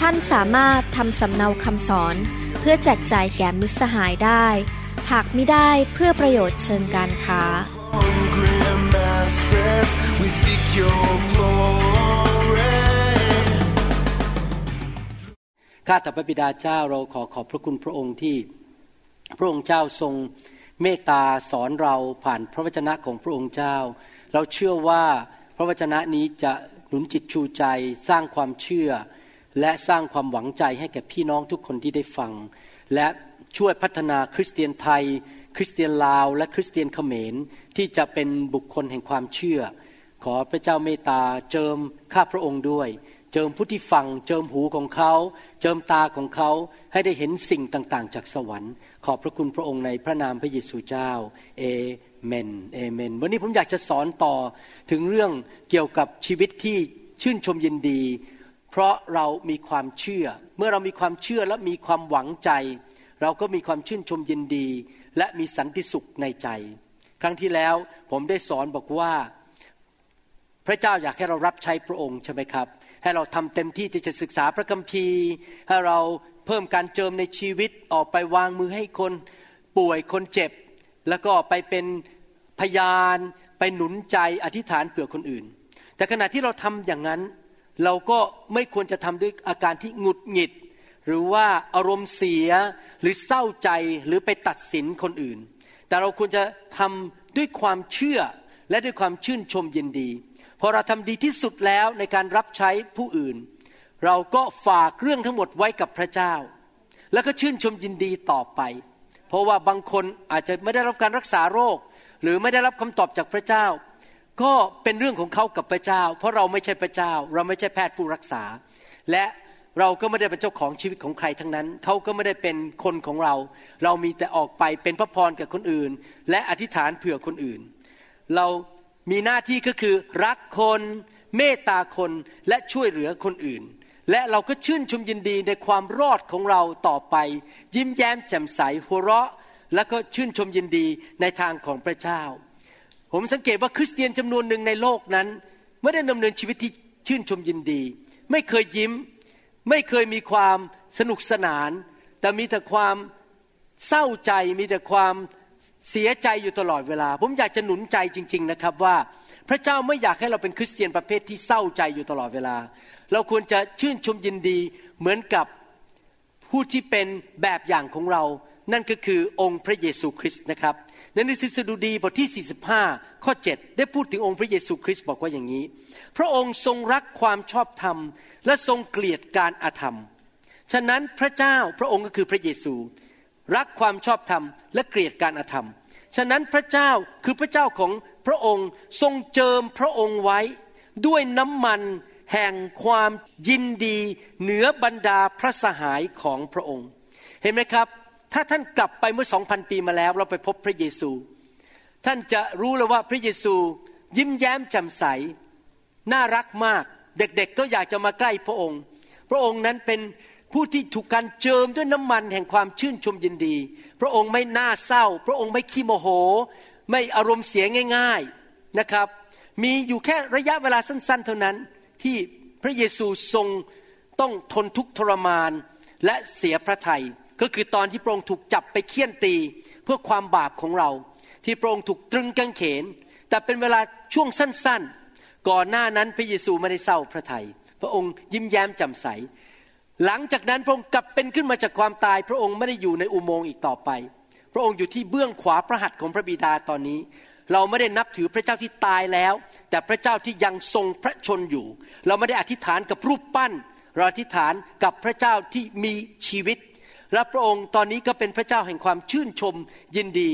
ท่านสามารถทำสำเนาคำสอน เพื่อแจกจ่ายแก่มิตรสหายได้ หากไม่ได้เพื่อประโยชน์เชิงการค้า hungry masses, we seek your glory. ข้าแต่พระบิดาเจ้าเราขอขอบพระคุณพระองค์ที่ พระองค์เจ้าทรงเมตตาสอนเราผ่านพระวจนะของพระองค์เจ้า เราเชื่อว่าพระวจนะนี้จะหนุนจิตชูใจสร้างความเชื่อ และสร้างความหวังใจให้แก่พี่น้องทุกคนที่ได้ฟัง และช่วยพัฒนาคริสเตียนไทย คริสเตียนลาว และคริสเตียนเขมรที่จะเป็นบุคคลแห่งความเชื่อ ขอพระเจ้าเมตตาเจิมข้าพระองค์ด้วย เจิมผู้ที่ฟัง เจิมหูของเขา เจิมตาของเขาให้ได้เห็นสิ่งต่างๆ จากสวรรค์ ขอบพระคุณพระองค์ในพระนามพระเยซูเจ้า เอเมนเอเมน วันนี้ผมอยากจะสอนต่อถึงเรื่องเกี่ยวกับชีวิตที่ชื่นชมยินดี เพราะเรามีความเชื่อ เมื่อเรามีความเชื่อและมีความหวังใจ เราก็มีความชื่นชมยินดี และมีสันติสุขในใจ ครั้งที่แล้วผมได้สอนบอกว่า พระเจ้าอยากให้เรารับใช้พระองค์ใช่ไหมครับ ให้เราทำเต็มที่ที่จะศึกษาพระคัมภีร์ ให้เราเพิ่มการเจิมในชีวิตออกไปวางมือให้คนป่วยคนเจ็บ แล้วก็ไปเป็นพยานไปหนุนใจอธิษฐานเผื่อคนอื่น แต่ขณะที่เราทำอย่างนั้น เราก็ไม่ควรจะทำด้วยอาการที่หงุดหงิด หรือว่าอารมณ์เสียหรือเศร้าใจหรือไปตัดสินคนอื่น แต่เราควรจะทำด้วยความเชื่อและด้วยความชื่นชมยินดี พอเราทำดีที่สุดแล้วในการรับใช้ผู้อื่น เราก็ฝากเรื่องทั้งหมดไว้กับพระเจ้า แล้วก็ชื่นชมยินดีต่อไป เพราะว่าบางคนอาจจะไม่ได้รับการรักษาโรค หรือไม่ได้รับคำตอบจากพระเจ้า ก็เป็นเรื่องของเขากับพระเจ้า เพราะเราไม่ใช่พระเจ้า เราไม่ใช่แพทย์ผู้รักษา และเราก็ไม่ได้เป็นเจ้าของชีวิตของใครทั้งนั้น เขาก็ไม่ได้เป็นคนของเรา เรามีแต่ออกไปเป็นพระพรกับคนอื่น และอธิษฐานเผื่อคนอื่น เรามีหน้าที่ก็คือรักคนเมตตาคนและช่วยเหลือคนอื่น และเราก็ชื่นชมยินดีในความรอดของเราต่อไป ยิ้มแย้มแจ่มใสหัวเราะ และก็ชื่นชมยินดีในทางของพระเจ้า ผมสังเกตว่าคริสเตียนจำนวนหนึ่งในโลกนั้นไม่ได้ดำเนินชีวิตที่ชื่นชมยินดี ไม่เคยยิ้ม ไม่เคยมีความสนุกสนาน แต่มีแต่ความเศร้าใจมีแต่ความเสียใจอยู่ตลอดเวลา ผมอยากจะหนุนใจจริง ๆนะครับว่า พระเจ้าไม่อยากให้เราเป็นคริสเตียนประเภทที่เศร้าใจอยู่ตลอดเวลา เราควรจะชื่นชมยินดีเหมือนกับผู้ที่เป็นแบบอย่างของเรา นั่นก็คือองค์พระเยซูคริสต์นะครับ ในหนังสือสดุดีบทที่ 45 ข้อ 7 ได้พูดถึงองค์พระเยซูคริสต์บอกว่าอย่างนี้ พระองค์ทรงรักความชอบธรรม และทรงเกลียดการอาธรรม ฉะนั้นพระเจ้าพระองค์ก็คือพระเยซู รักความชอบธรรม และเกลียดการอาธรรม ฉะนั้นพระเจ้าคือพระเจ้าของพระองค์ทรงเจิมพระองค์ไว้ ด้วยน้ำมันแห่งความยินดี เหนือบรรดาพระสหายของพระองค์ เห็นไหมครับ ถ้าท่านกลับไปเมื่อสองพันปีมาแล้ว เราไปพบพระเยซู ท่านจะรู้เลยว่าพระเยซู ยิ้มแย้มแจ่มใส น่ารักมาก เด็กๆก็อยากจะมาใกล้พระองค์ พระองค์นั้นเป็นผู้ที่ถูกการเจิมด้วยน้ำมันแห่งความชื่นชมยินดี พระองค์ไม่น่าเศร้า พระองค์ไม่ขี้โมโห ไม่อารมณ์เสียง่ายๆนะครับ มีอยู่แค่ระยะเวลาสั้น ๆ เท่านั้นที่พระเยซูทรงต้องทนทุกข์ทรมานและเสียพระทยัย ก็คือตอนที่พระองค์ถูกจับไปเคี่ยนตีเพื่อความบาปของเรา ที่พระองค์ถูกตรึงกางเขน แต่เป็นเวลาช่วงสั้นๆ ก่อนหน้านั้นพระเยซูไม่ได้เศร้าพระทยัยพระองค์ยิ้มแย้มแจ่มใส หลังจากนั้นพระองค์กลับเป็นขึ้นมาจากความตาย พระองค์ไม่ได้อยู่ในอุโมงค์อีกต่อไป พระองค์อยู่ที่เบื้องขวาพระหัตถ์ของพระบิดาตอนนี้ เราไม่ได้นับถือพระเจ้าที่ตายแล้ว แต่พระเจ้าที่ยังทรงพระชนอยู่ เราไม่ได้อธิษฐานกับรูปปั้น เราอธิษฐานกับพระเจ้าที่มีชีวิต และพระองค์ตอนนี้ก็เป็นพระเจ้าแห่งความชื่นชมยินดี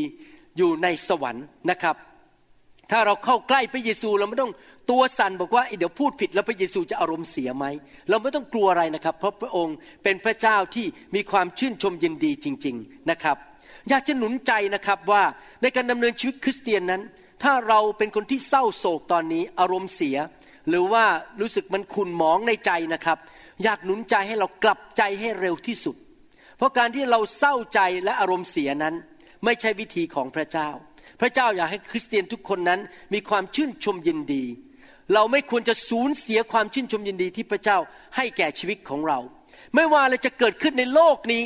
อยู่ในสวรรค์นะครับ ถ้าเราเข้าใกล้พระเยซูเราไม่ต้องตัวสั่นบอกว่าเดี๋ยวพูดผิดแล้วพระเยซูจะอารมณ์เสียไหม เราไม่ต้องกลัวอะไรนะครับ เพราะพระองค์เป็นพระเจ้าที่มีความชื่นชมยินดีจริง ๆนะครับ อยากจะหนุนใจนะครับว่าในการดำเนินชีวิตคริสเตียนนั้น ถ้าเราเป็นคนที่เศร้าโศกตอนนี้อารมณ์เสีย หรือว่ารู้สึกมันขุ่นหมองในใจนะครับ อยากหนุนใจให้เรากลับใจให้เร็วที่สุด เพราะการที่เราเศร้าใจและอารมณ์เสียนั้น ไม่ใช่วิธีของพระเจ้า พระเจ้าอยากให้คริสเตียนทุกคนนั้นมีความชื่นชมยินดี เราไม่ควรจะสูญเสียความชื่นชมยินดีที่พระเจ้าให้แก่ชีวิตของเรา ไม่ว่าอะไรจะเกิดขึ้นในโลกนี้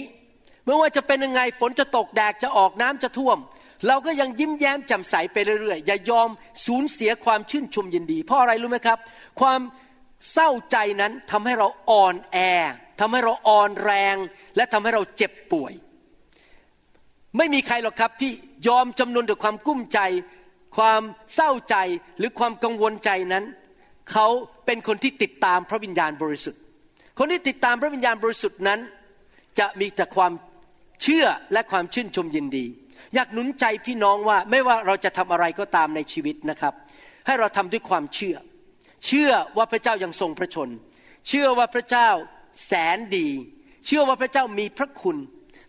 ไม่ว่าจะเป็นยังไงฝนจะตกแดดจะออกน้ำจะท่วม เราก็ยังยิ้มแย้มแจ่มใสไปเรื่อยๆอย่ายอมสูญเสียความชื่นชมยินดี เพราะอะไรรู้ไหมครับ ความเศร้าใจนั้นทำให้เราอ่อนแอ ทำให้เราอ่อนแรง และทำให้เราเจ็บป่วย ไม่มีใครหรอกครับที่ยอมจำนนต่อความกุ้มใจ ความเศร้าใจหรือความกังวลใจนั้น เขาเป็นคนที่ติดตามพระวิญญาณบริสุทธิ์ คนที่ติดตามพระวิญญาณบริสุทธิ์นั้น จะมีแต่ความเชื่อและความชื่นชมยินดี อยากหนุนใจพี่น้องว่าไม่ว่าเราจะทำอะไรก็ตามในชีวิตนะครับ ให้เราทำด้วยความเชื่อ เชื่อว่าพระเจ้ายังทรงพระชน เชื่อว่าพระเจ้า แสนดี เชื่อว่าพระเจ้ามีพระคุณ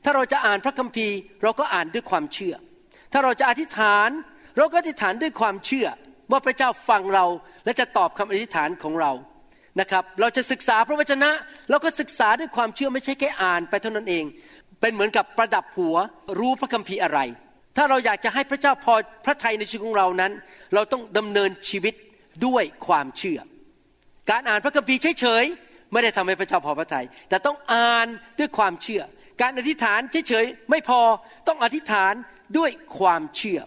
ถ้าเราจะอ่านพระคัมภีร์ เราก็อ่านด้วยความเชื่อ ถ้าเราจะอธิษฐาน เราก็อธิษฐานด้วยความเชื่อ ว่าพระเจ้าฟังเราและจะตอบคำอธิษฐานของเรานะครับ เราจะศึกษาพระวจนะเราก็ศึกษาด้วยความเชื่อไม่ใช่แค่อ่านไปเท่านั้นเอง เป็นเหมือนกับประดับหัวรู้พระคัมภีร์อะไร ถ้าเราอยากจะให้พระเจ้าพอพระทัยในชีวิตของเรานั้น เราต้องดำเนินชีวิตด้วยความเชื่อ การอ่านพระคัมภีร์เฉยๆ ไม่ได้ทำให้พระเจ้าพอพระทยัยแต่ต้องอ่านด้วยความเชื่อ การอธิษฐานเฉยๆไม่พอต้องอธิษฐานด้วยความเชื่อ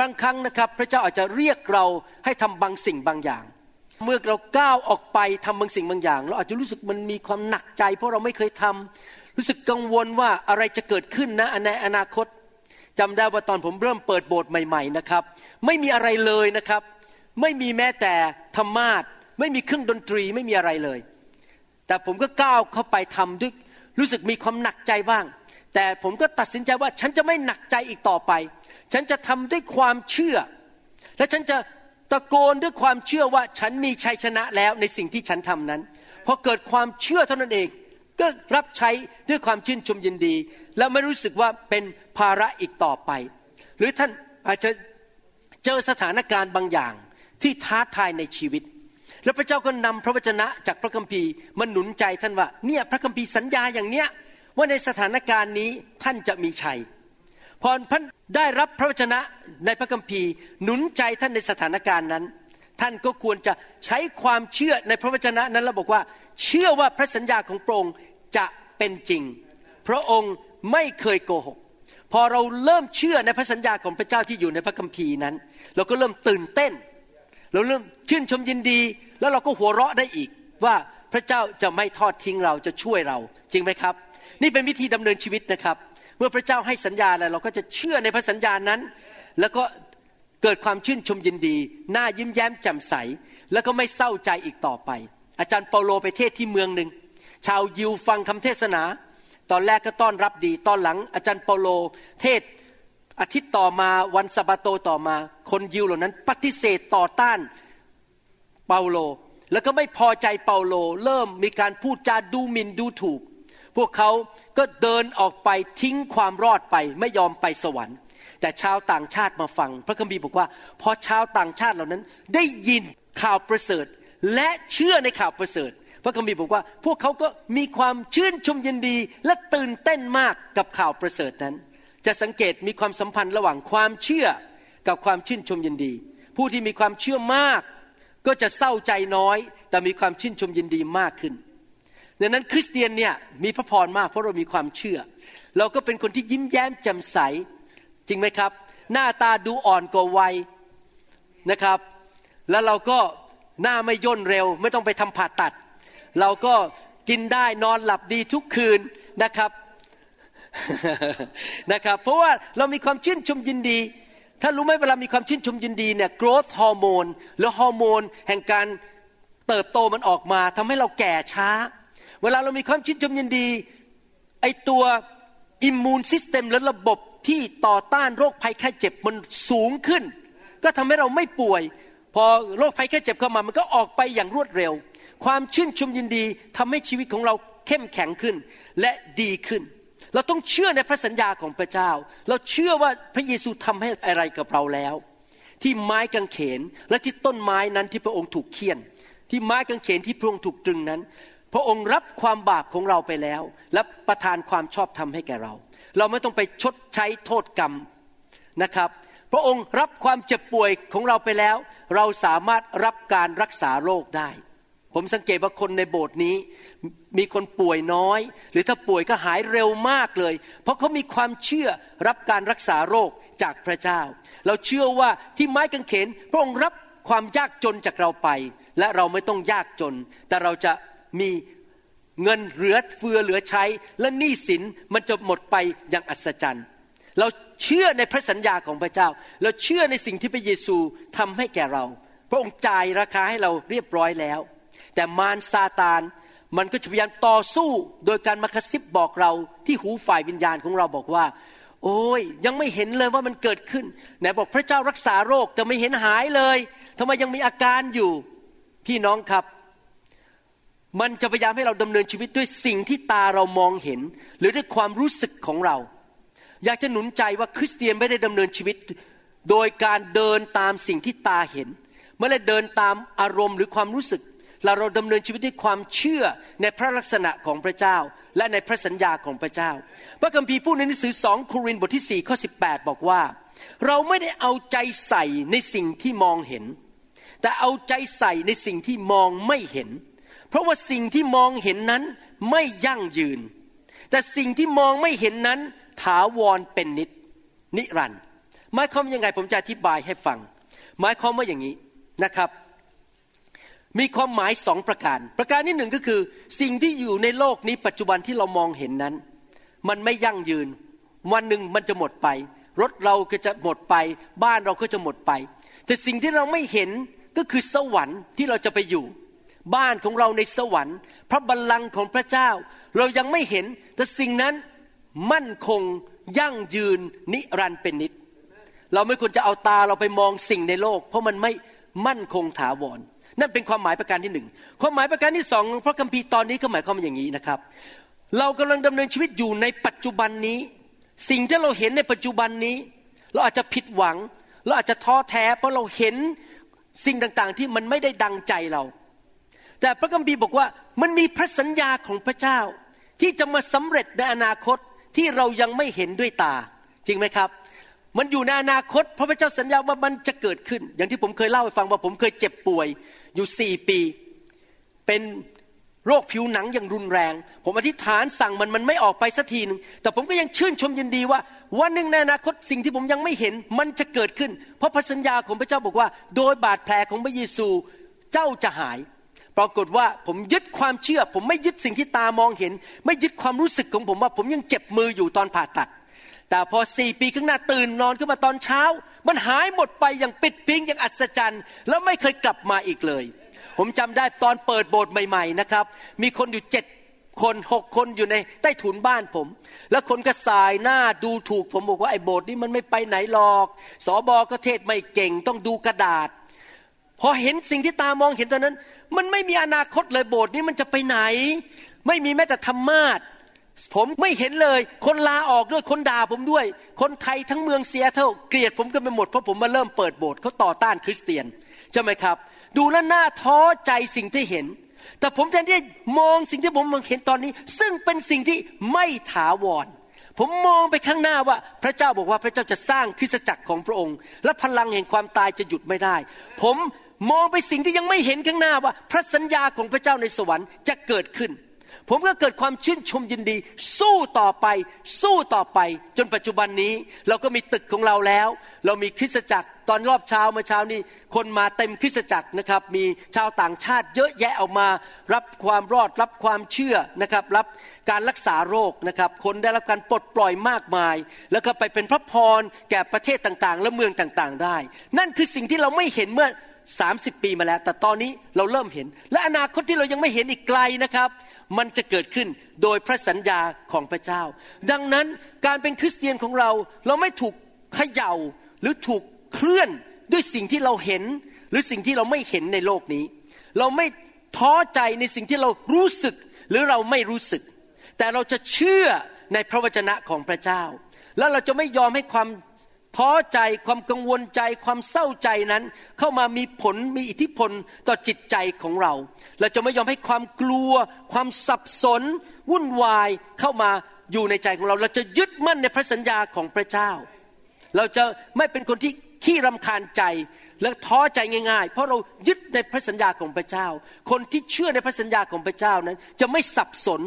บางครั้งนะครับพระเจ้าอาจจะเรียกเราให้ทำบางสิ่งบางอย่าง เมื่อเราก้าวออกไปทำบางสิ่งบางอย่าง เราอาจจะรู้สึกมันมีความหนักใจ เพราะเราไม่เคยทำรู้สึกกังวลว่าอะไรจะเกิดขึ้นนะในอนาคตจำได้ว่าตอนผมเริ่มเปิดโบสถ์ใหม่ๆนะครับ ไม่มีอะไรเลยนะครับ ไม่มีแม้แต่ธรรมาทไม่มีเครื่องดนตรีไม่มีอะไรเลย แต่ผมก็ก้าวเข้าไปทำด้วยรู้สึกมีความหนักใจบ้าง แต่ผมก็ตัดสินใจว่าฉันจะไม่หนักใจอีกต่อไป ฉันจะทำด้วยความเชื่อ และฉันจะตะโกนด้วยความเชื่อว่าฉันมีชัยชนะแล้วในสิ่งที่ฉันทำนั้นพอเกิดความเชื่อเท่านั้นเองก็รับใช้ด้วยความชื่นชมยินดี แล้วไม่รู้สึกว่าเป็นภาระอีกต่อไป หรือท่านอาจจะเจอสถานการณ์บางอย่างที่ท้าทายในชีวิต แล้วพระเจ้าก็นำพระวจนะจากพระคัมภีร์มาหนุนใจท่านว่าเนี่ยพระคัมภีร์สัญญาอย่างเนี้ยว่าในสถานการณ์นี้ท่านจะมีชัยพอท่านได้รับพระวจนะในพระคัมภีร์หนุนใจท่านในสถานการณ์นั้น ท่านก็ควรจะใช้ความเชื่อในพระวจนะนั้นแล้วบอกว่า เชื่อว่าพระสัญญาของพระองค์จะเป็นจริง พระองค์ไม่เคยโกหก พอเราเริ่มเชื่อในพระสัญญาของพระเจ้าที่อยู่ในพระคัมภีร์นั้น เราก็เริ่มตื่นเต้น เราเริ่มชื่นชมยินดี แล้วเราก็หัวเราะได้อีกว่าพระเจ้าจะไม่ทอดทิ้งเราจะช่วยเรา จริงไหมครับ นี่เป็นวิธีดำเนินชีวิตนะครับ เมื่อพระเจ้าให้สัญญาแล้วเราก็จะเชื่อในพระสัญญานั้น แล้วก็เกิดความชื่นชมยินดี หน้ายิ้มแย้มแจ่มใส แล้วก็ไม่เศร้าใจอีกต่อไป อาจารย์เปาโลไปเทศที่เมืองหนึ่งชาวยิวฟังคำเทศนา ตอนแรกก็ต้อนรับดี ตอนหลัง อาจารย์เปาโลเทศอาทิตย์ต่อมาวันสะบาโตต่อมา คนยิวเหล่านั้น ปฏิเสธต่อต้าน เปาโล แล้วก็ไม่พอใจเปาโล เริ่มมีการพูดจาดูหมิ่นดูถูก พวกเขาก็เดินออกไปทิ้งความรอดไปไม่ยอมไปสวรรค์ แต่ชาวต่างชาติมาฟัง พระคัมภีร์บอกว่า พอชาวต่างชาติเหล่านั้นได้ยินข่าวประเสริฐ และเชื่อในข่าวประเสริฐ พระคัมภีร์บอกว่า พวกเขาก็มีความชื่นชมยินดีและตื่นเต้นมากกับข่าวประเสริฐนั้น จะสังเกตมีความสัมพันธ์ระหว่างความเชื่อกับความชื่นชมยินดี ผู้ที่มีความเชื่อมาก ก็จะเศร้าใจน้อย แต่มีความชื่นชมยินดีมากขึ้นดังนั้นคริสเตียนเนี่ยมีพระพรมาก เพราะเรามีความเชื่อ เราก็เป็นคนที่ยิ้มแย้มแจ่มใส จริงไหมครับ หน้าตาดูอ่อนกว่าวัยนะครับ แล้วเราก็หน้าไม่ย่นเร็ว ไม่ต้องไปทำผ่าตัด เราก็กินได้นอนหลับดีทุกคืนนะครับนะครับ เพราะว่าเรามีความชื่นชมยินดี ถ้ารู้ไหมเวลามีความชื่นชมยินดีเนี่ย growth ฮอร์โมนหรือฮอร์โมนแห่งการเติบโตมันออกมาทำให้เราแก่ช้า เวลาเรามีความชื่นชมยินดี ไอตัวอิมมูนซิสเต็มและระบบที่ต่อต้านโรคภัยไข้เจ็บมันสูงขึ้น ก็ก็ทำให้เราไม่ป่วย พอโรคภัยแค่เจ็บเข้ามา มันก็ออกไปอย่างรวดเร็ว ความชื่นชมยินดีทำให้ชีวิตของเราเข้มแข็งขึ้นและดีขึ้น เราต้องเชื่อในพระสัญญาของพระเจ้า เราเชื่อว่าพระเยซูทำให้อะไรกับเราแล้ว ที่ไม้กางเขนและที่ต้นไม้นั้นที่พระองค์ถูกเคี่ยน ที่ไม้กางเขนที่พระองค์ถูกตรึงนั้น พระองค์รับความบาปของเราไปแล้ว และประทานความชอบธรรมให้แก่เรา เราไม่ต้องไปชดใช้โทษกรรมนะครับ พระองค์รับความเจ็บป่วยของเราไปแล้ว เราสามารถรับการรักษาโรคได้ ผมสังเกตว่าคนในโบสถ์นี้ มีคนป่วยน้อย หรือถ้าป่วยก็หายเร็วมากเลย เพราะเขามีความเชื่อรับการรักษาโรคจากพระเจ้า เราเชื่อว่าที่ไม้กางเขนพระองค์รับความยากจนจากเราไป และเราไม่ต้องยากจน แต่เราจะมีเงินเหลือเฟือเหลือใช้ และหนี้สินมันจะหมดไปอย่างอัศจรรย์ เราเชื่อในพระสัญญาของพระเจ้า เราเชื่อในสิ่งที่พระเยซูทำให้แก่เรา พระองค์จ่ายราคาให้เราเรียบร้อยแล้ว แต่มารซาตานมันก็จะพยายามต่อสู้โดยการมากระซิบบอกเราที่หูฝ่ายวิญญาณของเราบอกว่า โอ้ยยังไม่เห็นเลยว่ามันเกิดขึ้นไหนบอกพระเจ้ารักษาโรคแต่ไม่เห็นหายเลยทำไมยังมีอาการอยู่ พี่น้องครับ มันจะพยายามให้เราดำเนินชีวิตด้วยสิ่งที่ตาเรามองเห็น หรือด้วยความรู้สึกของเรา อยากจะหนุนใจว่าคริสเตียนไม่ได้ดำเนินชีวิต โดยการเดินตามสิ่งที่ตาเห็นไม่ได้เดินตามอารมณ์หรือความรู้สึก เราเราดำเนินชีวิตด้วยความเชื่อในพระลักษณะของพระเจ้า และในพระสัญญาของพระเจ้า พระคัมภีร์พูดในหนังสือสองโครินธ์บทที่ 4 ข้อ 18 บอกว่า เราไม่ได้เอาใจใส่ในสิ่งที่มองเห็น แต่เอาใจใส่ในสิ่งที่มองไม่เห็น เพราะว่าสิ่งที่มองเห็นนั้นไม่ยั่งยืน แต่สิ่งที่มองไม่เห็นนั้นถาวรเป็นนิจนิรันดร์หมายความยังไงผมจะอธิบายให้ฟัง หมายความว่าอย่างนี้นะครับ มีความหมายสองประการ ประการที่หนึ่งก็คือ สิ่งที่อยู่ในโลกนี้ปัจจุบันที่เรามองเห็นนั้น มันไม่ยั่งยืน วันหนึ่งมันจะหมดไป รถเราก็จะหมดไป บ้านเราก็จะหมดไป แต่สิ่งที่เราไม่เห็นก็คือสวรรค์ที่เราจะไปอยู่ บ้านของเราในสวรรค์ พระบัลลังก์ของพระเจ้า เรายังไม่เห็น แต่สิ่งนั้นมั่นคงยั่งยืนนิรันดร์เป็นนิจเราไม่ควรจะเอาตาเราไปมองสิ่งในโลก เพราะมันไม่มั่นคงถาวร นั่นเป็นความหมายประการที่หนึ่งความหมายประการที่สองพระคัมภีร์ตอนนี้ก็หมายความว่าอย่างนี้นะครับ เรากำลังดำเนินชีวิตอยู่ในปัจจุบันนี้ สิ่งที่เราเห็นในปัจจุบันนี้ เราอาจจะผิดหวัง เราอาจจะท้อแท้ เพราะเราเห็นสิ่งต่างๆที่มันไม่ได้ดังใจเรา แต่พระคัมภีร์บอกว่ามันมีพระสัญญาของพระเจ้า ที่จะมาสำเร็จในอนาคตที่เรายังไม่เห็นด้วยตา จริงไหมครับมันอยู่ในอนาคตพระเจ้าสัญญาว่ามันจะเกิดขึ้น อย่างที่ผมเคยเล่าให้ฟังว่าผมเคยเจ็บป่วย อยู่สี่ปี เป็นโรคผิวหนังอย่างรุนแรง ผมอธิษฐานสั่งมันมันไม่ออกไปสักทีหนึ่งแต่ผมก็ยังชื่นชมยินดีว่า วันหนึ่งในอนาคตสิ่งที่ผมยังไม่เห็นมันจะเกิดขึ้น เพราะพระสัญญาของพระเจ้าบอกว่า โดยบาดแผลของพระเยซูเจ้าจะหาย ปรากฏว่าผมยึดความเชื่อ ผมไม่ยึดสิ่งที่ตามองเห็น ไม่ยึดความรู้สึกของผมว่า ผมยังเจ็บมืออยู่ตอนผ่าตัด แต่พอสี่ปีข้างหน้าตื่นนอนขึ้นมาตอนเช้า มันหายหมดไปอย่างปิดพิงอย่างอัศจรรย์ แล้วไม่เคยกลับมาอีกเลย ผมจำได้ตอนเปิดโบสถ์ใหม่ๆนะครับ มีคนอยู่เจ็ดคนหกคนอยู่ในใต้ถุนบ้านผม แล้วคนก็สายหน้าดูถูกผมบอกว่าไอ้โบสถ์นี้มันไม่ไปไหนหรอกสอบอก็เทศไม่เก่งต้องดูกระดาษ พอเห็นสิ่งที่ตามองเห็นตอนนั้น มันไม่มีอนาคตเลยโบสถ์นี้มันจะไปไหน ไม่มีแม้แต่ธรรมาส ผมไม่เห็นเลย คนลาออกด้วยคนด่าผมด้วย คนไทยทั้งเมืองเสียเท่าเกลียดผมกันไปหมดเพราะผมมาเริ่มเปิดโบสถ์เขาต่อต้านคริสเตียนใช่ไหมครับ ดูแล้วน่าท้อใจสิ่งที่เห็น แต่ผมแทนที่มองสิ่งที่ผมมองเห็นตอนนี้ ซึ่งเป็นสิ่งที่ไม่ถาวรผมมองไปข้างหน้าว่าพระเจ้าบอกว่าพระเจ้าจะสร้างคริสตจักรของพระองค์ และพลังแห่งความตายจะหยุดไม่ได้ ผมมองไปสิ่งที่ยังไม่เห็นข้างหน้าว่า พระสัญญาของพระเจ้าในสวรรค์จะเกิดขึ้น ผมก็เกิดความชื่นชมยินดี สู้ต่อไป สู้ต่อไป จนปัจจุบันนี้ เราก็มีตึกของเราแล้ว เรามีคริสตจักรตอนรอบเช้าเมื่อเช้านี้ คนมาเต็มคริสตจักรนะครับ มีชาวต่างชาติเยอะแยะออกมา รับความรอดรับความเชื่อนะครับ รับการรักษาโรคนะครับ คนได้รับการปลดปล่อยมากมาย แล้วก็ไปเป็นพระพรแก่ประเทศต่างๆ และเมืองต่างๆ ได้ นั่นคือสิ่งที่เราไม่เห็นเมื่อ 30 ปีมาแล้ว แต่ตอนนี้เราเริ่มเห็น และอนาคตที่เรายังไม่เห็นอีกไกลนะครับ มันจะเกิดขึ้นโดยพระสัญญาของพระเจ้า ดังนั้นการเป็นคริสเตียนของเราเราไม่ถูกเขย่าหรือถูกเคลื่อนด้วยสิ่งที่เราเห็น หรือสิ่งที่เราไม่เห็นในโลกนี้ เราไม่ท้อใจในสิ่งที่เรารู้สึกหรือเราไม่รู้สึก แต่เราจะเชื่อในพระวจนะของพระเจ้า แล้วเราจะไม่ยอมให้ความ ท้อใจความกังวลใจความเศร้าใจนั้น เข้ามามีผลมีอิทธิพลต่อจิตใจของเรา เราจะไม่ยอมให้ความกลัว ความสับสน วุ่นวายเข้ามาอยู่ในใจของเรา เราจะยึดมั่นในพระสัญญาของพระเจ้า เราจะไม่เป็นคนที่ขี้รำคาญใจและท้อใจง่าย ๆ เพราะเรายึดในพระสัญญาของพระเจ้า คนที่เชื่อในพระสัญญาของพระเจ้านั้น จะไม่สับสน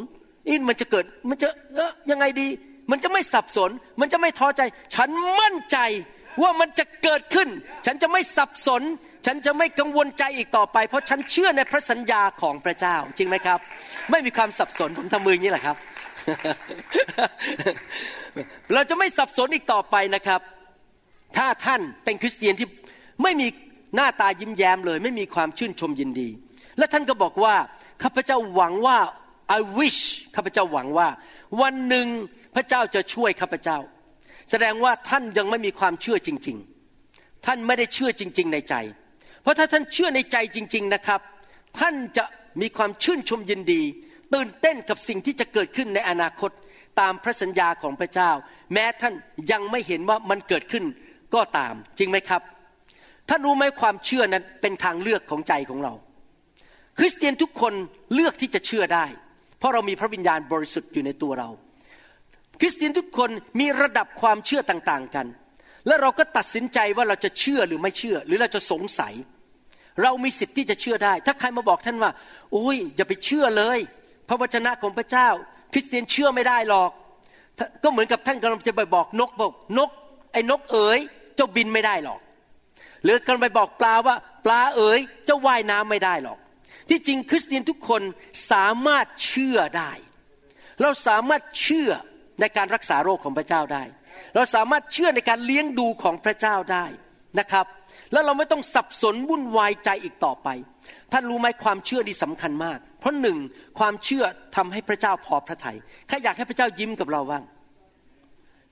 อินมันจะเกิดมันจะเออยังไงดี มันจะไม่สับสน มันจะไม่ท้อใจ ฉันมั่นใจว่ามันจะเกิดขึ้น ฉันจะไม่สับสน ฉันจะไม่กังวลใจอีกต่อไป เพราะฉันเชื่อในพระสัญญาของพระเจ้า จริงไหมครับ ไม่มีความสับสนผมทำมืออย่างนี้แหละครับ เราจะไม่สับสนอีกต่อไปนะครับ ถ้าท่านเป็นคริสเตียนที่ไม่มีหน้าตายิ้มแย้มเลย ไม่มีความชื่นชมยินดี และท่านก็บอกว่าข้าพเจ้าหวังว่า I wish ข้าพเจ้าหวังว่า วันหนึ่ง ระเจ้าจะช่วยข้าพเจ้า แสดงว่าท่านยังไม่มีความเชื่อจริง ๆ ท่านไม่ได้เชื่อจริง ๆ ในใจ เพราะถ้าท่านเชื่อในใจจริง ๆนะครับ ท่านจะมีความชื่นชมยินดี ตื่นเต้นกับสิ่งที่จะเกิดขึ้นในอนาคตตามพระสัญญาของพระเจ้า แม้ท่านยังไม่เห็นว่ามันเกิดขึ้นก็ตาม จริงไหมครับ ท่านรู้ไหมความเชื่อนั้นเป็นทางเลือกของใจของเรา คริสเตียนทุกคนเลือกที่จะเชื่อได้ เพราะเรามีพระวิญญาณบริสุทธิ์อยู่ในตัวเรา คริสเตียนทุกคนมีระดับความเชื่อต่างๆกัน และเราก็ตัดสินใจว่าเราจะเชื่อหรือไม่เชื่อ หรือเราจะสงสัย เรามีสิทธิ์ที่จะเชื่อได้ ถ้าใครมาบอกท่านว่าโอ้ยอย่าไปเชื่อเลย พระวจนะของพระเจ้า คริสเตียนเชื่อไม่ได้หรอก ก็เหมือนกับท่านกำลังจะไปบอกนกบอกนก ไอ้นกเอ๋ยเจ้าบินไม่ได้หรอก หรือกันไปบอกปลาว่า ปลาเอ๋ยเจะว่ายน้ำไม่ได้หรอก ที่จริงคริสเตียนทุกคนสามารถเชื่อได้ เราสามารถเชื่อ ในการรักษาโรคของพระเจ้าได้ เราสามารถเชื่อในการเลี้ยงดูของพระเจ้าได้นะครับ แล้วเราไม่ต้องสับสนวุ่นวายใจอีกต่อไป ท่านรู้ไหมความเชื่อนี่สำคัญมาก เพราะหนึ่งความเชื่อทำให้พระเจ้าพอพระทยัยใครอยากให้พระเจ้ายิ้มกับเราบ้าง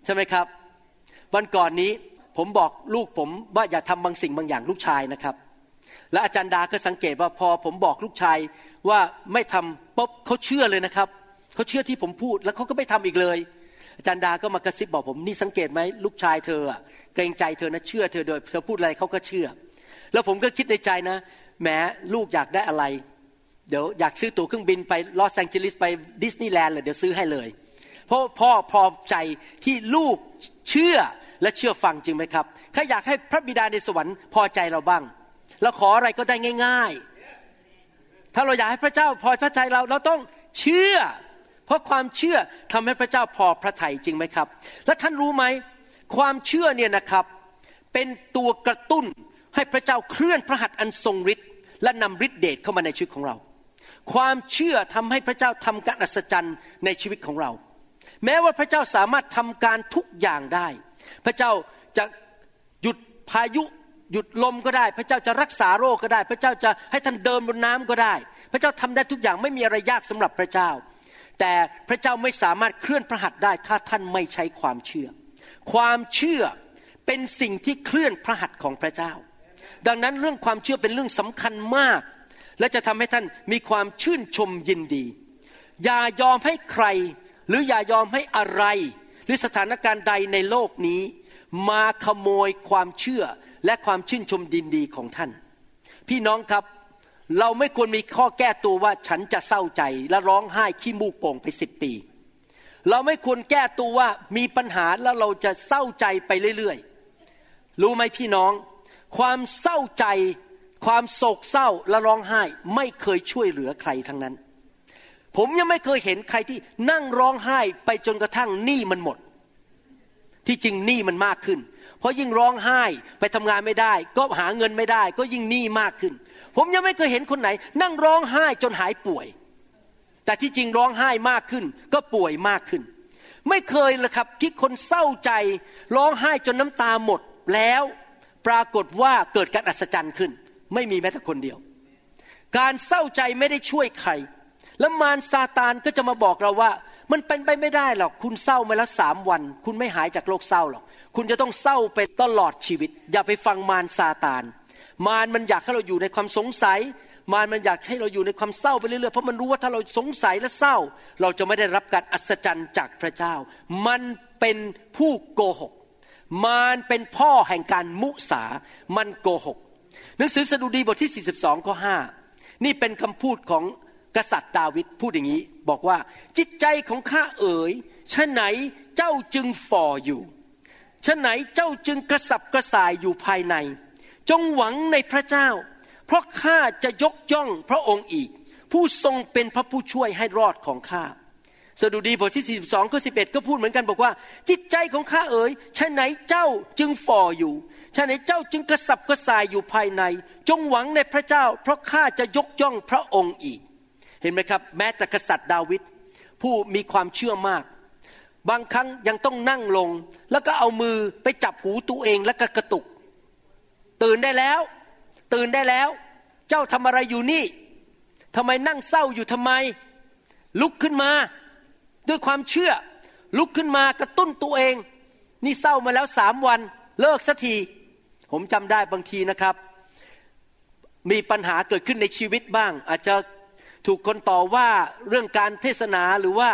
ใช่ไหมครับ วันก่อนนี้ผมบอกลูกผมว่าอย่าทำบางสิ่งบางอย่างลูกชายนะครับ และอาจารย์ดาก็สังเกตว่าพอผมบอกลูกชายว่าไม่ทำปุ๊บเขาเชื่อเลยนะครับเขาเชื่อที่ผมพูดแล้วเขาก็ไม่ทำอีกเลย อาจารย์ดาก็มากระซิบบอกผมนี่สังเกตไหมลูกชายเธอเกรงใจเธอนะเชื่อเธอโดยเธอพูดอะไรเขาก็เชื่อ แล้วผมก็คิดในใจนะแหมลูกอยากได้อะไร เดี๋ยวอยากซื้อตั๋วเครื่องบินไปลอสแองเจลิสไปดิสนีย์แลนด์เลยเดี๋ยวซื้อให้เลย เพราะพ่อพอใจที่ลูกเชื่อและเชื่อฟังจริงไหมครับถ้าอยากให้พระบิดาในสวรรค์พอใจเราบ้างเราขออะไรก็ได้ง่าย ๆ ถ้าเราอยากให้พระเจ้าพอพระทัยเราเราต้องเชื่อ เพราะความเชื่อทำให้พระเจ้าพอพระทัยจริงไหมครับ และท่านรู้ไหมความเชื่อเนี่ยนะครับ เป็นตัวกระตุ้นให้พระเจ้าเคลื่อนพระหัตถ์อันทรงฤทธิ์และนำฤทธิเดชเข้ามาในชีวิตของเรา ความเชื่อทำให้พระเจ้าทำการอัศจรรย์ในชีวิตของเรา แม้ว่าพระเจ้าสามารถทำการทุกอย่างได้ พระเจ้าจะหยุดพายุหยุดลมก็ได้ พระเจ้าจะรักษาโรคก็ได้ พระเจ้าจะให้ท่านเดินบนน้ำก็ได้ พระเจ้าทำได้ทุกอย่างไม่มีอะไรยากสำหรับพระเจ้า แต่พระเจ้าไม่สามารถเคลื่อนพระหัตถ์ได้ถ้าท่านไม่ใช้ความเชื่อ ความเชื่อเป็นสิ่งที่เคลื่อนพระหัตถ์ของพระเจ้า ดังนั้นเรื่องความเชื่อเป็นเรื่องสำคัญมาก และจะทำให้ท่านมีความชื่นชมยินดี อย่ายอมให้ใคร หรืออย่ายอมให้อะไร หรือสถานการณ์ใดในโลกนี้ มาขโมยความเชื่อและความชื่นชมดินดีของท่าน พี่น้องครับ เราไม่ควรมีข้อแก้ตัวว่าฉันจะเศร้าใจและร้องไห้ขี้มูกโป่งไปสิบปี เราไม่ควรแก้ตัวว่ามีปัญหาแล้วเราจะเศร้าใจไปเรื่อยๆ รู้ไหมพี่น้อง ความเศร้าใจ ความโศกเศร้าและร้องไห้ไม่เคยช่วยเหลือใครทั้งนั้น ผมยังไม่เคยเห็นใครที่นั่งร้องไห้ไปจนกระทั่งหนี้มันหมด ที่จริงหนี้มันมากขึ้น เพราะยิ่งร้องไห้ไปทำงานไม่ได้ ก็หาเงินไม่ได้ ก็ยิ่งหนี้มากขึ้น ผมยังไม่เคยเห็นคนไหน นั่งร้องไห้จนหายป่วย แต่ที่จริงร้องไห้มากขึ้น ก็ป่วยมากขึ้น ไม่เคยเลยครับที่คนเศร้าใจ ร้องไห้จนน้ำตาหมดแล้วปรากฏว่าเกิดการอัศจรรย์ขึ้น ไม่มีแม้แต่คนเดียว การเศร้าใจไม่ได้ช่วยใคร แล้วมารซาตานก็จะมาบอกเราว่า มันเป็นไปไม่ได้หรอก คุณเศร้ามาแล้วสามวัน คุณไม่หายจากโรคเศร้าหรอก คุณจะต้องเศร้าไปตลอดชีวิต อย่าไปฟังมารซาตาน มารมันอยากให้เราอยู่ในความสงสัย มารมันอยากให้เราอยู่ในความเศร้าไปเรื่อยๆเพราะมันรู้ว่าถ้าเราสงสัยและเศร้า เราจะไม่ได้รับการอัศจรรย์จากพระเจ้า มันเป็นผู้โกหก มารเป็นพ่อแห่งการมุสา มันโกหก หนังสือสดุดีบทที่ 42ข้อ5นี่เป็นคำพูดของกษัตริย์ดาวิดพูดอย่างนี้ บอกว่าจิตใจของข้าเอ๋ยชะไหนเจ้าจึงฝ่ออยู่ชะไหนเจ้าจึงกระสับกระส่ายอยู่ภายใน จงหวังในพระเจ้า เพราะข้าจะยกย่องพระองค์อีก ผู้ทรงเป็นพระผู้ช่วยให้รอดของข้าสดุดีบทที่ 42 ข้อ 11 ก็พูดเหมือนกันบอกว่า จิตใจของข้าเอ๋ยชะไหนเจ้าจึงฝ่ออยู่ชะไหนเจ้าจึงกระสับกระส่ายอยู่ภายใน จงหวังในพระเจ้า เพราะข้าจะยกย่องพระองค์อีก เห็นไหมครับ แม้แต่กษัตริย์ดาวิดผู้มีความเชื่อมาก บางครั้งยังต้องนั่งลง แล้วก็เอามือไปจับหูตัวเองแล้วก็กระตุก ตื่นได้แล้ว ตื่นได้แล้ว เจ้าทำอะไรอยู่นี่ทำไมนั่งเศร้าอยู่ทำไม ลุกขึ้นมา ด้วยความเชื่อ ลุกขึ้นมากระตุ้นตัวเอง นี่เศร้ามาแล้วสามวัน เลิกสักที ผมจำได้บางทีนะครับ มีปัญหาเกิดขึ้นในชีวิตบ้าง อาจจะถูกคนต่อว่าเรื่องการเทศนาหรือว่า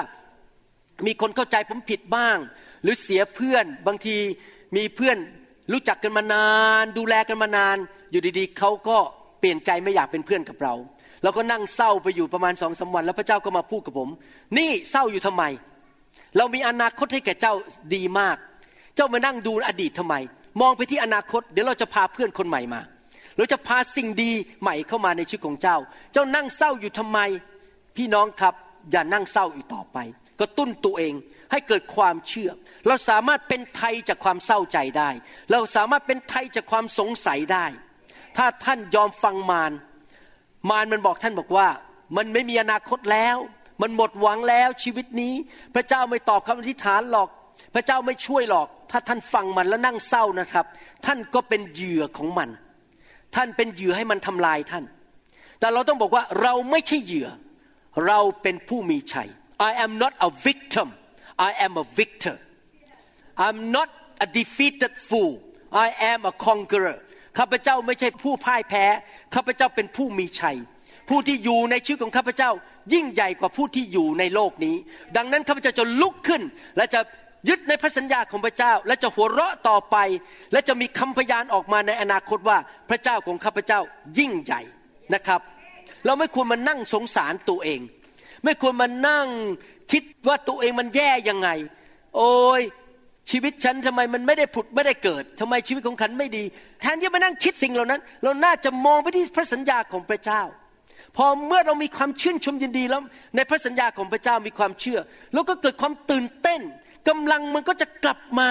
มีคนเข้าใจผมผิดบ้าง หรือเสียเพื่อนบางทีมีเพื่อน รู้จักกันมานาน ดูแลกันมานาน อยู่ดีๆเขาก็เปลี่ยนใจไม่อยากเป็นเพื่อนกับเราแล้วก็นั่งเศร้าไปอยู่ประมาณสองสาวัน แล้วพระเจ้าก็มาพูดกับผม นี่เศร้าอยู่ทำไม เรามีอนาคตให้แก่เจ้าดีมาก เจ้ามานั่งดูอดีตทำไม มองไปที่อนาคต เดี๋ยวเราจะพาเพื่อนคนใหม่มา เราจะพาสิ่งดีใหม่เข้ามาในชีวิตของเจ้า เจ้านั่งเศร้าอยู่ทำไม พี่น้องครับ อย่านั่งเศร้าอีกต่อไป ก็ตุ้นตัวเอง ให้เกิดความเชื่อ เราสามารถเป็นไทยจากความเศร้าใจได้ เราสามารถเป็นไทยจากความสงสัยได้ ถ้าท่านยอมฟังมารมารมันบอกท่านบอกว่า มันไม่มีอนาคตแล้ว มันหมดหวังแล้วชีวิตนี้ พระเจ้าไม่ตอบคำอธิษฐานหรอก พระเจ้าไม่ช่วยหรอก ถ้าท่านฟังมันแล้วนั่งเศร้านะครับ ท่านก็เป็นเหยื่อของมัน ท่านเป็นเหยื่อให้มันทำลายท่าน แต่เราต้องบอกว่าเราไม่ใช่เหยื่อ เราเป็นผู้มีชัย I am not a victim I am a victor I'm not a defeated fool I am a conqueror ข้าพเจ้าไม่ใช่ผู้พ่ายแพ้ ข้าพเจ้าเป็นผู้มีชัย ผู้ที่อยู่ในชีวิตของข้าพเจ้า ยิ่งใหญ่กว่าผู้ที่อยู่ในโลกนี้ ดังนั้นข้าพเจ้าจะลุกขึ้น และจะยึดในพระสัญญาของพระเจ้า และจะหัวเราะต่อไป และจะมีคำพยานออกมาในอนาคตว่าพระเจ้าของข้าพเจ้ายิ่งใหญ่นะครับ เราไม่ควรมานั่งสงสารตัวเอง ไม่ควรมานั่ง คิดว่าตัวเองมันแย่ยังไง โอ้ยชีวิตฉันทำไมมันไม่ได้ผุดไม่ได้เกิดทำไมชีวิตของฉันไม่ดีแทนที่มานั่งคิดสิ่งเหล่านั้น เราน่าจะมองไปที่พระสัญญาของพระเจ้า พอเมื่อเรามีความชื่นชมยินดีแล้ว ในพระสัญญาของพระเจ้ามีความเชื่อ แล้วก็เกิดความตื่นเต้นกำลังมันก็จะกลับมา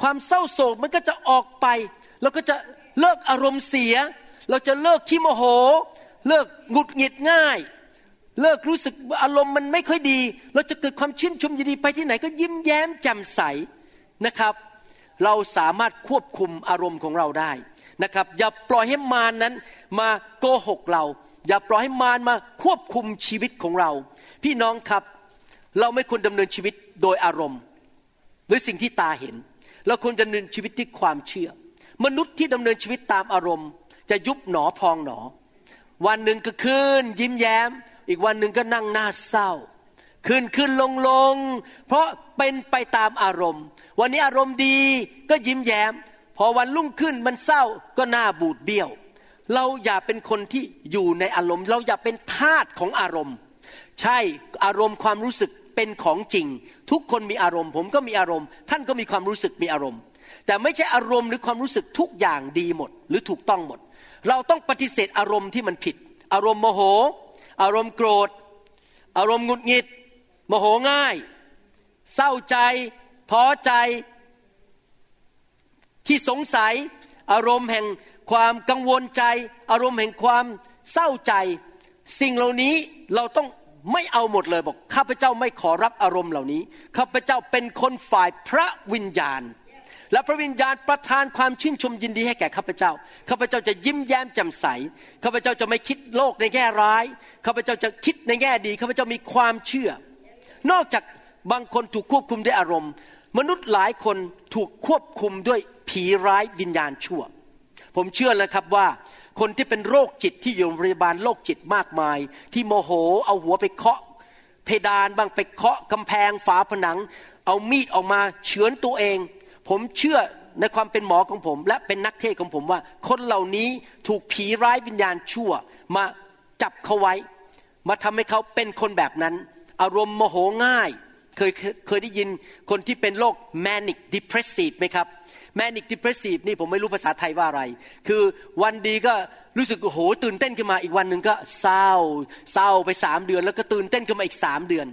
ความเศร้าโศกมันก็จะออกไปเราก็จะเลิกอารมณ์เสีย เราจะเลิกขี้โมโห เลิกหงุดหงิดง่าย เลิกรู้สึกอารมณ์มันไม่ค่อยดี เราจะเกิดความชื่นชมยินดีไปที่ไหนก็ยิ้มแย้มแจ่มใสนะครับ เราสามารถควบคุมอารมณ์ของเราได้นะครับ อย่าปล่อยให้มารนนั้นมาโกหกเรา อย่าปล่อยให้มารมาควบคุมชีวิตของเรา พี่น้องครับ เราไม่ควรดำเนินชีวิตโดยอารมณ์ หรือสิ่งที่ตาเห็น เราควรดำเนินชีวิตที่ความเชื่อ มนุษย์ที่ดำเนินชีวิตตามอารมณ์ จะยุบหนอพองหนอ วันหนึ่งก็ขึ้นยิ้มแย้ม อีกวันหนึ่งก็นั่งหน้าเศร้า ขึ้นขึ้นลงลง เพราะเป็นไปตามอารมณ์ วันนี้อารมณ์ดีก็ยิ้มแย้ม พอวันรุ่งขึ้นมันเศร้าก็หน้าบูดเบี้ยว เราอย่าเป็นคนที่อยู่ในอารมณ์ เราอย่าเป็นทาสของอารมณ์ ใช่อารมณ์ความรู้สึกเป็นของจริง ทุกคนมีอารมณ์ ผมก็มีอารมณ์ ท่านก็มีความรู้สึกมีอารมณ์ แต่ไม่ใช่อารมณ์หรือความรู้สึกทุกอย่างดีหมด หรือถูกต้องหมด เราต้องปฏิเสธอารมณ์ที่มันผิด อารมณ์โมโห อารมณ์โกรธ อารมณ์หงุดหงิด โมโหง่าย เศร้าใจ ท้อใจ ที่สงสัย อารมณ์แห่งความกังวลใจ อารมณ์แห่งความเศร้าใจ สิ่งเหล่านี้เราต้องไม่เอาหมดเลยบอกข้าพเจ้าไม่ขอรับอารมณ์เหล่านี้ข้าพเจ้าเป็นคนฝ่ายพระวิญญาณ และพระวิญญาณประทานความชื่นชมยินดีให้แก่ข้าพเจ้า ข้าพเจ้าจะยิ้มแย้มแจ่มใส ข้าพเจ้าจะไม่คิดโลกในแง่ร้าย ข้าพเจ้าจะคิดในแง่ดี ข้าพเจ้ามีความเชื่อ นอกจากบางคนถูกควบคุมด้วยอารมณ์ มนุษย์หลายคนถูกควบคุมด้วยผีร้ายวิญญาณชั่ว ผมเชื่อแล้วครับว่าคนที่เป็นโรคจิตที่อยู่โรงพยาบาลโรคจิตมากมาย ที่โมโหเอาหัวไปเคาะ เพดานบ้างไปเคาะกำแพงฝาผนัง เอามีดออกมาเฉือนตัวเอง ผมเชื่อในความเป็นหมอของผม และเป็นนักเทศของผมว่า คนเหล่านี้ถูกผีร้ายวิญญาณชั่ว มาจับเขาไว้ มาทำให้เขาเป็นคนแบบนั้น อารมณ์โมโหง่าย เคยเคยได้ยินคนที่เป็นโรค manic depressive ไหมครับ manic depressive นี่ผมไม่รู้ภาษาไทยว่าอะไร คือวันดีก็รู้สึกโอ้โหตื่นเต้นขึ้นมาอีกวันหนึ่งก็เศร้า เศร้าไปสามเดือน แล้วก็ตื่นเต้นขึ้นมาอีกสามเดือน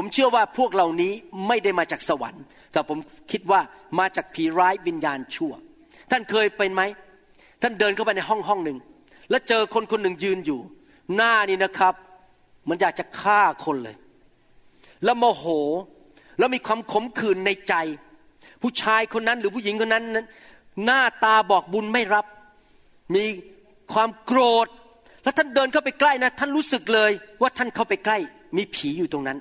ผมเชื่อว่าพวกเหล่านี้ไม่ได้มาจากสวรรค์ แต่ผมคิดว่ามาจากผีร้ายวิญญาณชั่ว ท่านเคยเป็นไหม ท่านเดินเข้าไปในห้องห้องหนึ่ง แล้วเจอคนคนหนึ่งยืนอยู่ หน้านี่นะครับ มันอยากจะฆ่าคนเลย แล้วโมโห แล้วมีความขมขื่นในใจ ผู้ชายคนนั้นหรือผู้หญิงคนนั้นนั้น หน้าตาบอกบุญไม่รับ มีความโกรธ แล้วท่านเดินเข้าไปใกล้นะ ท่านรู้สึกเลยว่าท่านเข้าไปใกล้ มีผีอยู่ตรงนั้น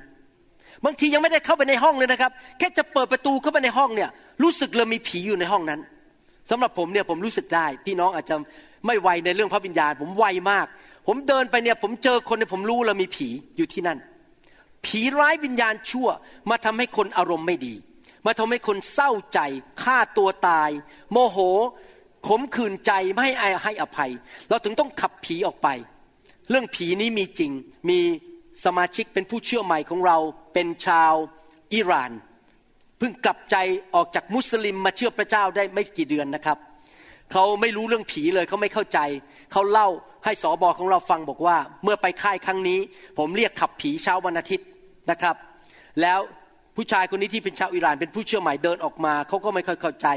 บางทียังไม่ได้เข้าไปในห้องเลยนะครับ แค่จะเปิดประตูเข้าไปในห้องเนี่ยรู้สึกเลยมีผีอยู่ในห้องนั้นสำหรับผมเนี่ยผมรู้สึกได้ พี่น้องอาจจะไม่ไวในเรื่องพระวิญญาณ ผมไวมาก ผมเดินไปเนี่ยผมเจอคนเนี่ยผมรู้แล้วมีผีอยู่ที่นั่น ผีร้ายวิญญาณชั่ว มาทำให้คนอารมณ์ไม่ดี มาทำให้คนเศร้าใจฆ่าตัวตาย โมโหขมขื่นใจไม่ให้ให้อภัย เราถึงต้องขับผีออกไป เรื่องผีนี้มีจริงมี สมาชิกเป็นผู้เชื่อใหม่ของเราเป็นชาวอิหร่านเพิ่งกลับใจออกจากมุสลิมมาเชื่อพระเจ้าได้ไม่กี่เดือนนะครับเขาไม่รู้เรื่องผีเลยเขาไม่เข้าใจเขาเล่าให้สอบอของเราฟังบอกว่า เมื่อไปค่ายครั้งนี้ ผมเรียกขับผีเช้าวันอาทิตย์นะครับ แล้วผู้ชายคนนี้ที่เป็นชาวอิหร่านเป็นผู้เชื่อใหม่เดินออกมาเขาก็ไม่ค่อยเข้าใจ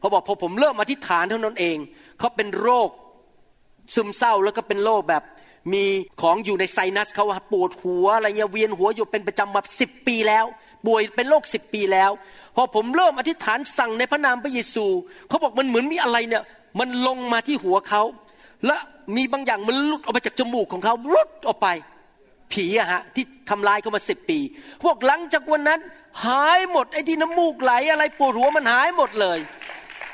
เขาบอกพอผมเริ่มอธิษฐานเท่านั้นเองเขาเป็นโรคซึมเศร้าแล้วก็เป็นโรคแบบ มีของอยู่ในไซนัสเขาปวดหัวอะไรเงี้ยเวียนหัวอยู่เป็นประจำมาสิบปีแล้วป่วยเป็นโรคสิบปีแล้ว พอผมเริ่มอธิษฐานสั่งในพระนามพระเยซูเขาบอกมันเหมือนมีอะไรเนี่ย มันลงมาที่หัวเขาและมีบางอย่างมันลุดออกมาจากจมูกของเขารุดออกไป ผีอะฮะที่ทำลายเขามาสิบปี พวกหลังจากวันนั้น หายหมดไอ้ที่น้ำมูกไหลอะไรปวดหัวมันหายหมดเลย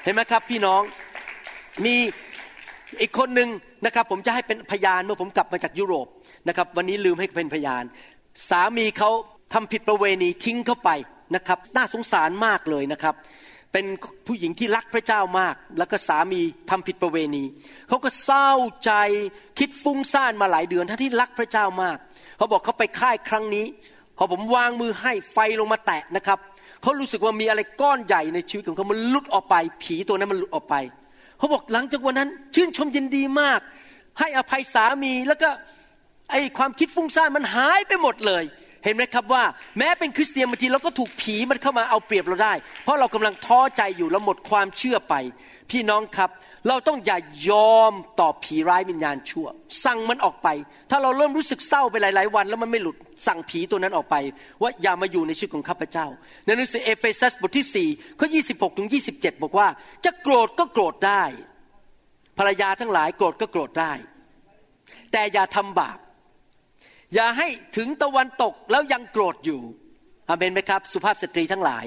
เห็นไหมครับพี่น้องมี อีกคนหนึ่งนะครับผมจะให้เป็นพยานเมื่อผมกลับมาจากยุโรปนะครับวันนี้ลืมให้เป็นพยาน สามีเขาทำผิดประเวณีทิ้งเข้าไปนะครับน่าสงสารมากเลยนะครับเป็นผู้หญิงที่รักพระเจ้ามาก แล้วก็สามีทำผิดประเวณี เขาก็เศร้าใจคิดฟุ้งซ่านมาหลายเดือนทั้งที่รักพระเจ้ามาก เขาบอกเขาไปค่ายครั้งนี้ พอผมวางมือให้ไฟลงมาแตะนะครับ เขารู้สึกว่ามีอะไรก้อนใหญ่ในชีวิตของเขามันลุดออกไป ผีตัวนั้นมันหลุดออกไป เขาบอกหลังจากวันนั้น ชื่นชมยินดีมาก ให้อภัยสามีแล้วก็ไอความคิดฟุ้งซ่านมันหายไปหมดเลย เห็นไหมครับว่าแม้เป็นคริสเตียนบางทีเราก็ถูกผีมันเข้ามาเอาเปรียบเราได้ เพราะเรากำลังท้อใจอยู่เราหมดความเชื่อไป พี่น้องครับ เราต้องอย่ายอมต่อผีร้ายวิญญาณชั่ว สั่งมันออกไป ถ้าเราเริ่มรู้สึกเศร้าไปหลาย ๆ วัน แล้วมันไม่หลุดสั่งผีตัวนั้นออกไป ว่าอย่ามาอยู่ในชีวิตของข้าพเจ้า ในหนังสือเอเฟซัสบทที่4ข้อ26ถึง27บอกว่า จะโกรธก็โกรธได้ ภรรยาทั้งหลายโกรธก็โกรธได้ แต่อย่าทำบาป อย่าให้ถึงตะวันตกแล้วยังโกรธอยู่อาเมนไหมครับ สุภาพสตรีทั้งหลาย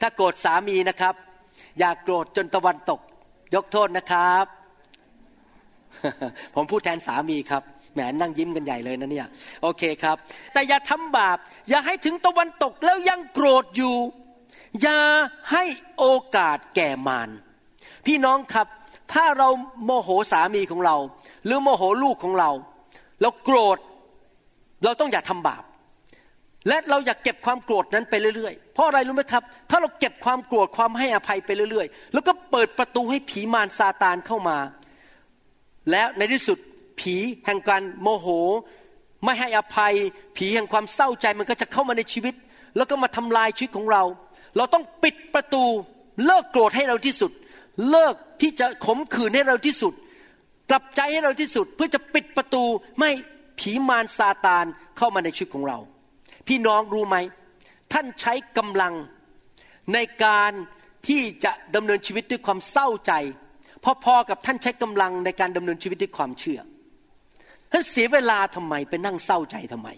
ถ้าโกรธสามีนะครับ อย่าโกรธจนตะวันตก ยกโทษนะครับ ผมพูดแทนสามีครับแหมนั่งยิ้มกันใหญ่เลยนะเนี่ย โอเคครับ แต่อย่าทำบาป อย่าให้ถึงตะวันตกแล้วยังโกรธอยู่ อย่าให้โอกาสแก่มารพี่น้องครับ ถ้าเราโมโหสามีของเรา หรือโมโหลูกของเรา แล้วโกรธ เราต้องอย่าทำบาป และเราอยากเก็บความโกรธนั้นไปเรื่อยๆ เพราะอะไรรู้ไหมครับ ถ้าเราเก็บความโกรธความให้อภัยไปเรื่อยๆ แล้วก็เปิดประตูให้ผีมารซาตานเข้ามา แล้วในที่สุดผีแห่งการโมโห ไม่ให้อภัย ผีแห่งความเศร้าใจมันก็จะเข้ามาในชีวิต แล้วก็มาทำลายชีวิตของเรา เราต้องปิดประตูเลิกโกรธให้เราที่สุด เลิกที่จะขมขื่นให้เราที่สุด กลับใจให้เราที่สุดเพื่อจะปิดประตูไม่ ผีมารซาตานเข้ามาในชีวิตของเรา พี่น้องรู้ไหม ท่านใช้กำลังในการที่จะดำเนินชีวิตด้วยความเศร้าใจพอๆกับท่านใช้กำลังในการดำเนินชีวิตด้วยความเชื่อท่านเสียเวลาทำไมไปนั่งเศร้าใจทำไม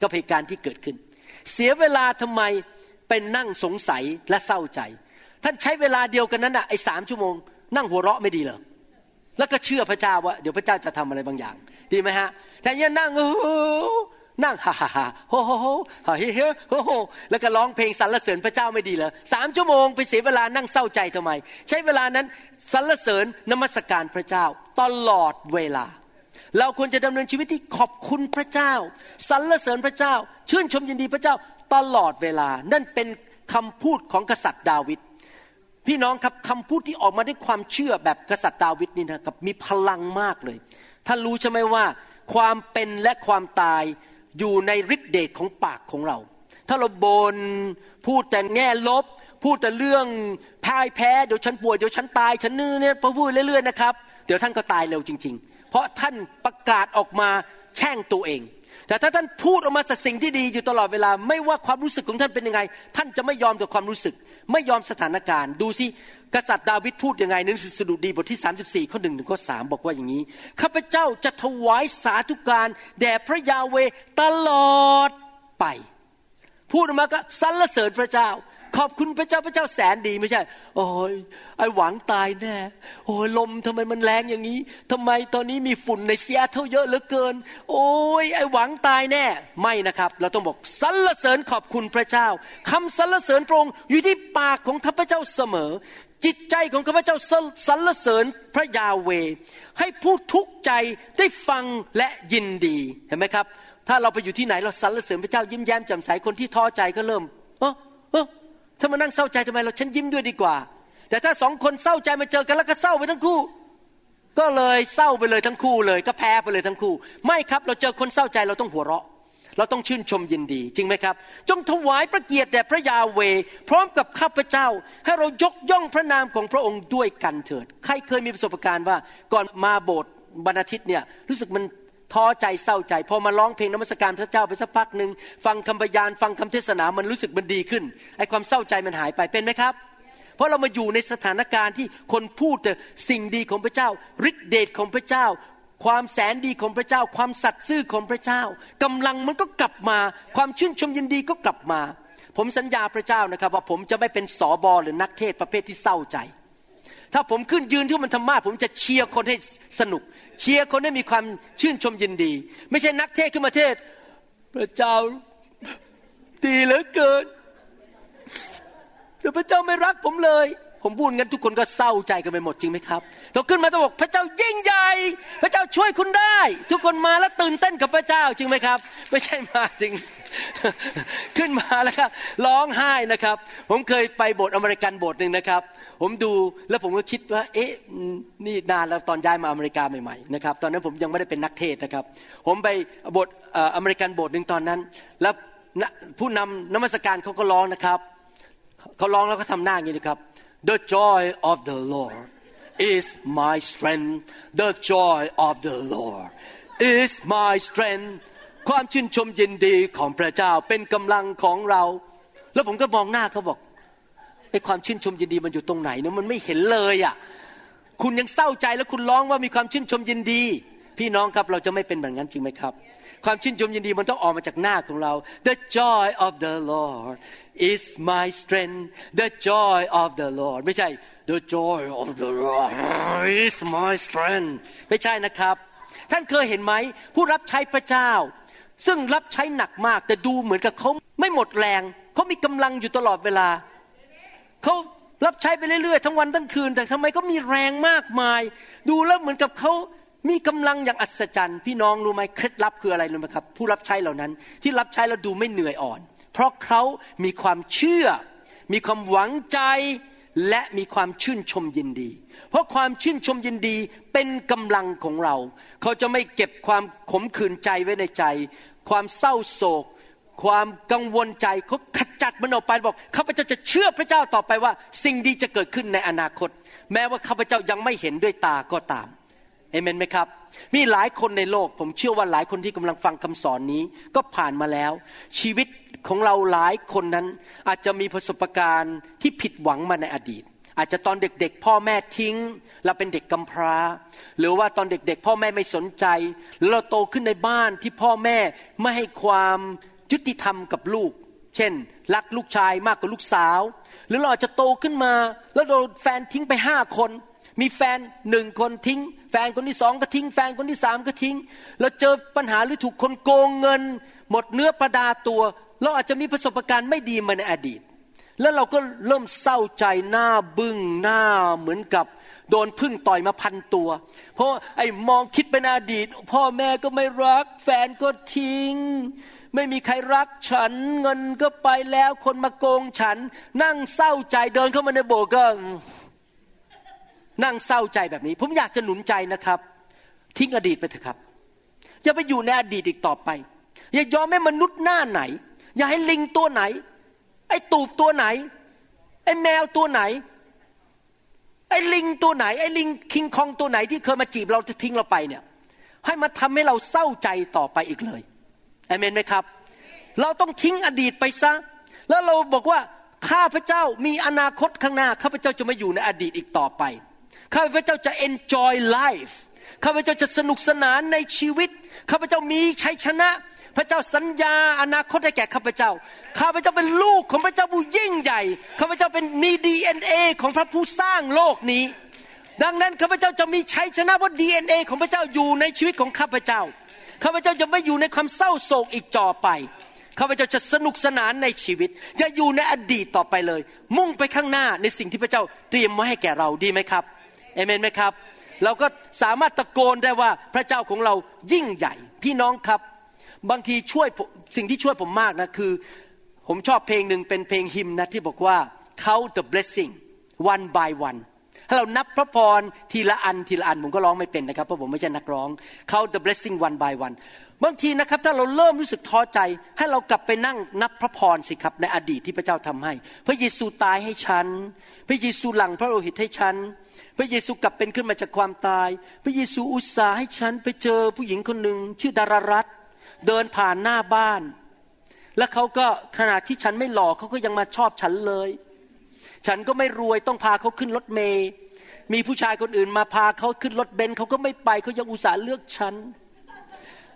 กับเหตุการณ์ที่เกิดขึ้น เสียเวลาทำไมเป็นนั่งสงสัยและเศร้าใจ ท่านใช้เวลาเดียวกันนั้นอะไอ้สามชั่วโมง นั่งหัวเราะไม่ดีเหรอแล้วก็เชื่อพระเจ้าว่า เดี๋ยวพระเจ้าจะทำอะไรบางอย่าง ดีไหมฮะ แต่ยังนั่งโอ้โหนั่งฮ่าฮ่าฮ่าโฮโฮโฮฮ่าเฮ้เฮ้โฮโฮแล้วก็ร้องเพลงสรรเสริญพระเจ้าไม่ดีเหรอสามชั่วโมงไปเสียเวลานั่งเศร้าใจทำไม ใช้เวลานั้นสรรเสริญนมัสการพระเจ้าตลอดเวลา เราควรจะดำเนินชีวิตที่ขอบคุณพระเจ้าสรรเสริญพระเจ้า ชื่นชมยินดีพระเจ้าตลอดเวลา นั่นเป็นคำพูดของกษัตริย์ดาวิดพี่น้องครับคำพูดที่ออกมาด้วยความเชื่อแบบกษัตริย์ดาวิดนี่นะครับมีพลังมากเลยท่านรู้ใช่ไหมว่า ความเป็นและความตายอยู่ในฤทธิเดชของปากของเรา ถ้าเราบนพูดแต่แง่ลบ พูดแต่เรื่องพ่ายแพ้เดี๋ยวฉันป่วยเดี๋ยวฉันตายฉันนื่เนี่ยพพูดเรื่อยๆนะครับ เดี๋ยวท่านก็ตายเร็วจริง ๆ เพราะท่านประกาศออกมาแช่งตัวเอง แต่ถ้าท่านพูดออกมาสัสิ่งที่ดีอยู่ตลอดเวลา ไม่ว่าความรู้สึกของท่านเป็นยังไง ท่านจะไม่ยอมต่อความรู้สึก ไม่ยอมสถานการณ์ ดูสิกษัตริย์ดาวิดพูดยังไงในหนังสือสดุดีบทที่ 34 ข้อหนึ่งถึงข้อสบอกว่าอย่างนี้ข้าพเจ้าจะถวายสาธุการแด่พระยาเวตลอดไป พูดออกมาก็สรรเสริญพระเจ้า ขอบคุณพระเจ้าพระเจ้าแสนดีไม่ใช่ โอ้ยไอหวังตายแน่ โอ้ยลมทำไมมันแรงอย่างนี้ทำไมตอนนี้มีฝุ่นในเซียเท่าเยอะเหลือเกิน โอ้ยไอหวังตายแน่ ไม่นะครับ เราต้องบอกสรรเสริญขอบคุณพระเจ้าคำสรรเสริญพระองค์อยู่ที่ปากของข้าพเจ้าเสมอ จิตใจของข้าพเจ้าสรรเสริญพระยาเว ให้ผู้ทุกข์ใจได้ฟังและยินดีเห็นไหมครับ ถ้าเราไปอยู่ที่ไหนเราสรรเสริญพระเจ้ายิ้มแย้มแจ่มใสคนที่ท้อใจก็เริ่มเออเออ ถ้ามานั่งเศร้าใจทำไมเราฉันยิ้มด้วยดีกว่า แต่ถ้าสองคนเศร้าใจมาเจอกันแล้วก็เศร้าไปทั้งคู่ ก็เลยเศร้าไปเลยทั้งคู่เลย ก็แพ้ไปเลยทั้งคู่ ไม่ครับเราเจอคนเศร้าใจเราต้องหัวเราะ เราต้องชื่นชมยินดี จริงไหมครับ จงถวายพระเกียรติแด่พระยาเว พร้อมกับข้าพเจ้า ให้เรายกย่องพระนามของพระองค์ด้วยกันเถิด ใครเคยมีประสบการณ์ว่า ก่อนมาโบสถ์บรรณทิตเนี่ยรู้สึกมัน ท้อใจเศร้าใจ พอมาร้องเพลงนมัสการพระเจ้าไปสักพักหนึ่งฟังคำพยานฟังคำเทศนามันรู้สึกมันดีขึ้นไอ้ความเศร้าใจมันหายไปเป็นไหมครับ เพราะเรามาอยู่ในสถานการณ์ที่คนพูดแต่สิ่งดีของพระเจ้าฤทธิเดชของพระเจ้า ความแสนดีของพระเจ้า ความสัตย์ซื่อของพระเจ้ากำลังมันก็กลับมา ความชื่นชมยินดีก็กลับมา ผมสัญญาพระเจ้านะครับว่าผมจะไม่เป็นสอบอหรือนักเทศประเภทที่เศร้าใจ ถ้าผมขึ้นยืนที่มันธรรมาผมจะเชียร์คนให้สนุก เชียร์คนให้มีความชื่นชมยินดี ไม่ใช่นักเทศขึ้นมาเทศ พระเจ้าดีเหลือเกินแต่พระเจ้าไม่รักผมเลย ผมพูดงั้นทุกคนก็เศร้าใจกันไปหมดจริงไหมครับเราขึ้นมาต้องบอกพระเจ้ายิ่งใหญ่ พระเจ้าช่วยคุณได้ ทุกคนมาแล้วตื่นเต้นกับพระเจ้าจริงไหมครับ ไม่ใช่มาจริง ขึ้นมาแล้วครับร้องไห้นะครับ ผมเคยไปโบสถ์อเมริกันโบสถ์หนึ่งนะครับ ผมดูแล้วผมก็คิดว่า เอ๊ะนี่นานแล้วตอนย้ายมาอเมริกาใหม่ๆนะครับตอนนั้นผมยังไม่ได้เป็นนักเทศนะครับ ผมไปบสถ์อเมริกันโบสถ์หนึ่งตอนนั้น แล้วผู้นำนมัสการเขาก็ร้องนะครับเขาร้องแล้วก็ทำหน้าอย่างนี้นะครับ The joy of the Lord is my strength The joy of the Lord is my strength ความชื่นชมยินดีของพระเจ้าเป็นกำลังของเรา แล้วผมก็มองหน้าเขาบอก ไอ้ความชื่นชมยินดีมันอยู่ตรงไหนเนะมันไม่เห็นเลยอะคุณยังเศร้าใจแล้วคุณร้องว่ามีความชื่นชมยินดี พี่น้องครับเราจะไม่เป็นแบบนั้นจริงไหมครับ ความชื่นชมยินดีมันต้องออกมาจากหน้าของเรา The joy of the Lord is my strength The joy of the Lord ไม่ใช่ The joy of the Lord is my strength ไม่ใช่นะครับ ท่านเคยเห็นไหมผู้รับใช้พระเจ้า ซึ่งรับใช้หนักมากแต่ดูเหมือนกับเขาไม่หมดแรงเขามีกำลังอยู่ตลอดเวลา เขารับใช้ไปเรื่อยๆ ทั้งวันทั้งคืน แต่ทำไมก็มีแรงมากมาย ดูแล้วเหมือนกับเขามีกำลังอย่างอัศจรรย์ พี่น้องรู้ไหมเคล็ดลับคืออะไรรู้ไหมครับ ผู้รับใช้เหล่านั้น ที่รับใช้แล้วดูไม่เหนื่อยอ่อน เพราะเขามีความเชื่อ มีความหวังใจและมีความชื่นชมยินดี เพราะความชื่นชมยินดีเป็นกำลังของเรา เขาจะไม่เก็บความขมขื่นใจไว้ในใจ ความเศร้าโศก ความกังวลใจเขาขจัดมันออกไปบอกข้าพเจ้าจะเชื่อพระเจ้าต่อไปว่า สิ่งดีจะเกิดขึ้นในอนาคต แม้ว่าข้าพเจ้ายังไม่เห็นด้วยตาก็ตามเอเมนไหมครับ มีหลายคนในโลก ผมเชื่อว่าหลายคนที่กำลังฟังคำสอนนี้ก็ผ่านมาแล้ว ชีวิตของเราหลายคนนั้น อาจจะมีประสบการณ์ที่ผิดหวังมาในอดีต อาจจะตอนเด็กๆ พ่อแม่ทิ้ง เราเป็นเด็กกำพร้า หรือว่าตอนเด็กๆ พ่อแม่ไม่สนใจหรือเราโตขึ้นในบ้านที่พ่อแม่ไม่ให้ความ ยุติธรรมกับลูก เช่น รักลูกชายมากกว่าลูกสาว หรือเราอาจจะโตขึ้นมา แล้วโดนแฟนทิ้งไปห้าคน มีแฟนหนึ่งคนทิ้ง แฟนคนที่สองก็ทิ้ง แฟนคนที่สามก็ทิ้งแล้วเจอปัญหาหรือถูกคนโกงเงิน หมดเนื้อประดาตัว เราอาจจะมีประสบการณ์ไม่ดีมาในอดีต แล้วเราก็เริ่มเศร้าใจหน้าบึ้งหน้าเหมือนกับโดนพึ่งต่อยมาพันตัว เพราะไอ้มองคิดเป็นอดีต พ่อแม่ก็ไม่รัก แฟนก็ทิ้ง ไม่มีใครรักฉัน เงินก็ไปแล้ว คนมาโกงฉัน นั่งเศร้าใจเดินเข้ามาในโบสถ์ก็นั่งเศร้าใจแบบนี้ ผมอยากจะหนุนใจนะครับ ทิ้งอดีตไปเถอะครับ อย่าไปอยู่ในอดีตอีกต่อไป อย่ายอมให้มนุษย์หน้าไหน อย่าให้ลิงตัวไหน ไอ้ตูบตัวไหน ไอ้แมวตัวไหน ไอ้ลิงตัวไหน ไอ้ลิงคิงคองตัวไหนที่เคยมาจีบเราจะทิ้งเราไปเนี่ย ให้มาทำให้เราเศร้าใจต่อไปอีกเลย อเมนไหมครับ เราต้องทิ้งอดีตไปซะ แล้วเราบอกว่าข้าพเจ้ามีอนาคตข้างหน้าข้าพเจ้าจะไม่อยู่ในอดีตอีกต่อไปข้าพเจ้าจะ enjoy life ข้าพเจ้าจะสนุกสนานในชีวิตข้าพเจ้ามีชัยชนะ พระเจ้าสัญญาอนาคตให้แก่ข้าพเจ้า ข้าพเจ้าเป็นลูกของพระเจ้าผู้ยิ่งใหญ่ข้าพเจ้าเป็นมีดีเอ็นเอของพระผู้สร้างโลกนี้ ดังนั้นข้าพเจ้าจะมีชัยชนะเพราะดีเอ็นเอของพระเจ้าอยู่ในชีวิตของข้าพเจ้า ข้าพเจ้าจะไม่อยู่ในความเศร้าโศกอีกต่อไป ข้าพเจ้าจะสนุกสนานในชีวิต อย่าอยู่ในอดีตต่อไปเลย มุ่งไปข้างหน้าในสิ่งที่พระเจ้าเตรียมไว้ให้แก่เราดีไหมครับเอเมนไหมครับ เราก็สามารถตะโกนได้ว่าพระเจ้าของเรายิ่งใหญ่ พี่น้องครับ บางทีช่วยสิ่งที่ช่วยผมมากนะคือ ผมชอบเพลงหนึ่งเป็นเพลงฮิมนะที่บอกว่า count the blessing one by one ให้เรานับพระพรทีละอันทีละอันผมก็ร้องไม่เป็นนะครับเพราะผมไม่ใช่นักร้อง count the blessing one by one บางทีนะครับถ้าเราเริ่มรู้สึกท้อใจ ให้เรากลับไปนั่งนับพระพรสิครับในอดีตที่พระเจ้าทำให้ พระเยซูตายให้ฉัน พระเยซูหลั่งพระโลหิตให้ฉัน พระเยซูกลับเป็นขึ้นมาจากความตาย พระเยซูอุตส่าห์ให้ฉัน ไปเจอผู้หญิงคนหนึ่งชื่อดารารัตเดินผ่านหน้าบ้าน แล้วเขาก็ขณะที่ฉันไม่หล่อเขาก็ยังมาชอบฉันเลย ฉันก็ไม่รวยต้องพาเขาขึ้นรถเมย์มีผู้ชายคนอื่นมาพาเขาขึ้นรถเบนซ์เขาก็ไม่ไปเขายังอุตส่าห์เลือกฉัน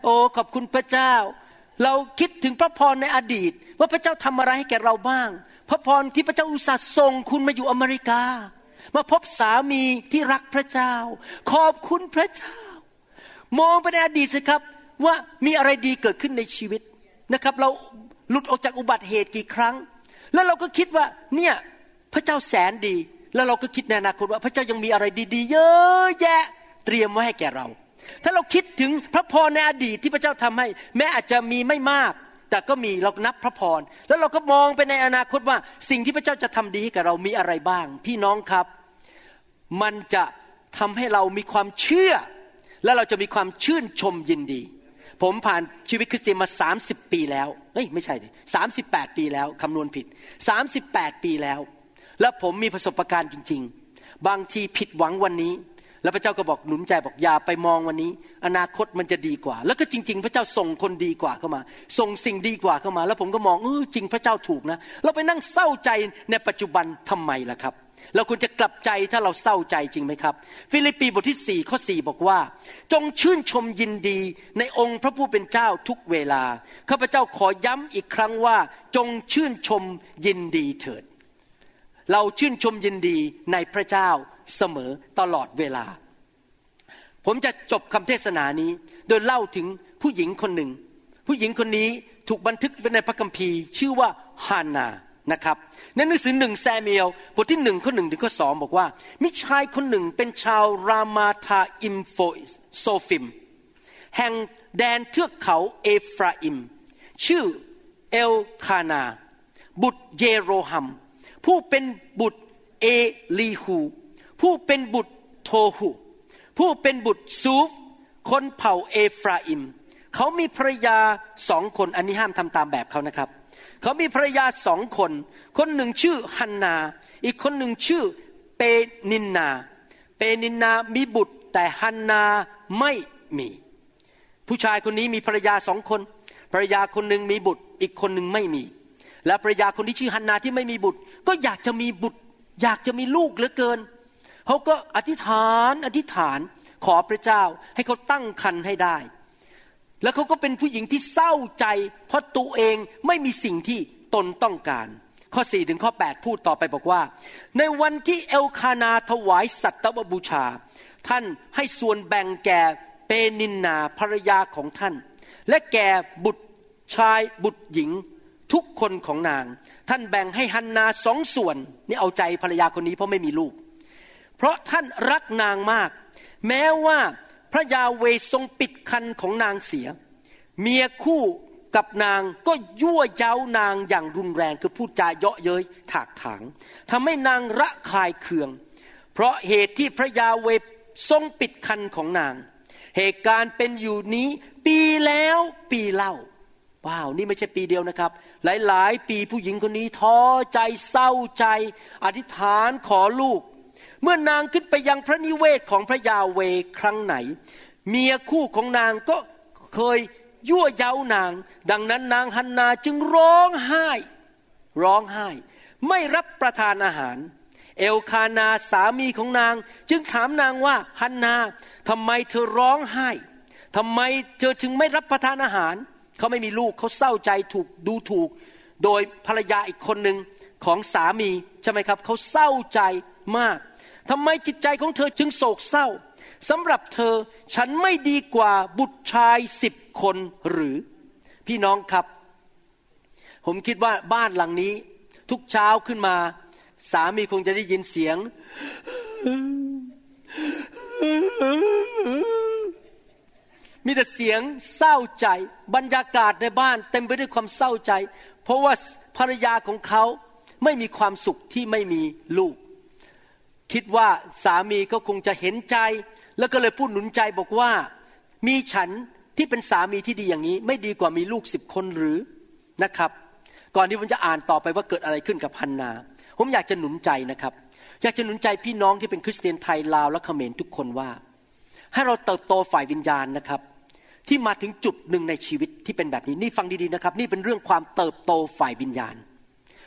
โอ้ขอบคุณพระเจ้า เราคิดถึงพระพรในอดีต ว่าพระเจ้าทำอะไรให้แก่เราบ้าง พระพรที่พระเจ้าอุตส่าห์ส่งคุณมาอยู่อเมริกา มาพบสามีที่รักพระเจ้า ขอบคุณพระเจ้า มองไปในอดีตสิครับ ว่ามีอะไรดีเกิดขึ้นในชีวิตนะครับ เราหลุดออกจากอุบัติเหตุกี่ครั้ง แล้วเราก็คิดว่าเนี่ย พระเจ้าแสนดี แล้วเราก็คิดในอนาคตว่าพระเจ้ายังมีอะไรดีๆ เยอะแยะเตรียมไว้ให้แก่เรา ถ้าเราคิดถึงพระพรในอดีตที่พระเจ้าทำให้ แม้อาจจะมีไม่มาก แต่ก็มีเรานับพระพร แล้วเราก็มองไปในอนาคตว่าสิ่งที่พระเจ้าจะทำดีให้กับเรามีอะไรบ้าง พี่น้องครับ มันจะทำให้เรามีความเชื่อ และเราจะมีความชื่นชมยินดี ผมผ่านชีวิตคริสเตียนมา 30 ปีแล้วเฮ้ยไม่ใช่ดิสาปีแล้วคำนวณผิด 38 ปีแล้ว และผมมีประสบการณ์จริง ๆ บางทีผิดหวังวันนี้ แล้วพระเจ้าก็บอกหนุนใจบอกอย่าไปมองวันนี้ อนาคตมันจะดีกว่า แล้วก็จริง ๆ พระเจ้าส่งคนดีกว่าเข้ามา ส่งสิ่งดีกว่าเข้ามา แล้วผมก็มองเออจริงพระเจ้าถูกนะ เราไปนั่งเศร้าใจในปัจจุบันทำไมล่ะครับ เราควรจะกลับใจถ้าเราเศร้าใจจริงไหมครับ ฟิลิปปีบทที่สี่ข้อสี่บอกว่า จงชื่นชมยินดีในองค์พระผู้เป็นเจ้าทุกเวลาข้าพเจ้าขอย้ำอีกครั้งว่า จงชื่นชมยินดีเถิด เราชื่นชมยินดีในพระเจ้าเสมอตลอดเวลา ผมจะจบคำเทศนานี้ โดยเล่าถึงผู้หญิงคนหนึ่ง ผู้หญิงคนนี้ถูกบันทึกไว้ในพระคัมภีร์ชื่อว่าฮานานะครับในหนังสือหนึ่งแซมเอลบทที่หนึ่งข้อหนึ่งถึงข้อสองบอกว่ามีชายคนหนึ่งเป็นชาวรามาทาอิมโฟโซฟิม แห่งแดนเทือกเขาเอฟราอิม ชื่อเอลคานา บุตรเยโรฮัม ผู้เป็นบุตรเอลีฮู ผู้เป็นบุตรโทหูผู้เป็นบุตรซูฟ คนเผ่าเอฟราอิม เขามีภรรยาสองคน อันนี้ห้ามทำตามแบบเขานะครับ เขามีภรรยาสองคน คนหนึ่งชื่อฮันนา อีกคนหนึ่งชื่อเปนินนา เปนินนามีบุตรแต่ฮันนาไม่มี ผู้ชายคนนี้มีภรรยาสองคน ภรรยาคนหนึ่งมีบุตร อีกคนหนึ่งไม่มี และภรรยาคนที่ชื่อฮันนาที่ไม่มีบุตร ก็อยากจะมีบุตร อยากจะมีลูกเหลือเกินเขาก็อธิษฐานอธิษฐานขอพระเจ้าให้เขาตั้งคันให้ได้ แล้วเขาก็เป็นผู้หญิงที่เศร้าใจ เพราะตัวเองไม่มีสิ่งที่ตนต้องการ ข้อ4ถึงข้อ 8 พูดต่อไปบอกว่า ในวันที่เอลคานาถวายสัตวบูชา ท่านให้ส่วนแบ่งแก่เปนินนาภรรยาของท่าน และแก่บุตรชายบุตรหญิง ทุกคนของนาง ท่านแบ่งให้ฮันนาสองส่วนนี่เอาใจภรรยาคนนี้เพราะไม่มีลูก เพราะท่านรักนางมาก แม้ว่าพระยาเวทรงปิดคันของนางเสีย เมียคู่กับนางก็ยั่วเย้านางอย่างรุนแรงคือพูดจาเยาะเย้ยถากถางทำให้นางระคายเคือง เพราะเหตุที่พระยาเวทรงปิดคันของนาง เหตุการณ์เป็นอยู่นี้ปีแล้วปีเล่า ว้าว นี่ไม่ใช่ปีเดียวนะครับ หลาย ๆ ปีผู้หญิงคนนี้ท้อใจเศร้าใจ อธิษฐานขอลูก เมื่อนางขึ้นไปยังพระนิเวศของพระยาเวครั้งไหน เมียคู่ของนางก็เคยยั่วเย้านาง ดังนั้นนางฮันนาจึงร้องไห้ ร้องไห้ ไม่รับประทานอาหาร เอลคานาสามีของนาง จึงถามนางว่าฮันนาทำไมเธอร้องไห้ทำไมเธอถึงไม่รับประทานอาหาร เขาไม่มีลูกเขาเศร้าใจถูกดูถูก โดยภรรยาอีกคนหนึ่งของสามีใช่ไหมครับเขาเศร้าใจมากทำไมจิตใจของเธอจึงโศกเศร้าสำหรับเธอฉันไม่ดีกว่าบุตรชายสิบคนหรือ พี่น้องครับ ผมคิดว่าบ้านหลังนี้ ทุกเช้าขึ้นมา สามีคงจะได้ยินเสียง มีแต่เสียงเศร้าใจ บรรยากาศในบ้าน เต็มไปด้วยความเศร้าใจ เพราะว่าภรรยาของเขาไม่มีความสุขที่ไม่มีลูก คิดว่าสามีก็คงจะเห็นใจ แล้วก็เลยพูดหนุนใจบอกว่า มีฉันที่เป็นสามีที่ดีอย่างนี้ ไม่ดีกว่ามีลูกสิบคนหรือนะครับ ก่อนที่ผมจะอ่านต่อไปว่าเกิดอะไรขึ้นกับพันนา ผมอยากจะหนุนใจนะครับ อยากจะหนุนใจพี่น้องที่เป็นคริสเตียนไทยลาวและเขมรทุกคนว่า ให้เราเติบโตฝ่ายวิญญาณนะครับ ที่มาถึงจุดหนึ่งในชีวิตที่เป็นแบบนี้นี่ฟังดีๆนะครับ นี่เป็นเรื่องความเติบโตฝ่ายวิญญาณ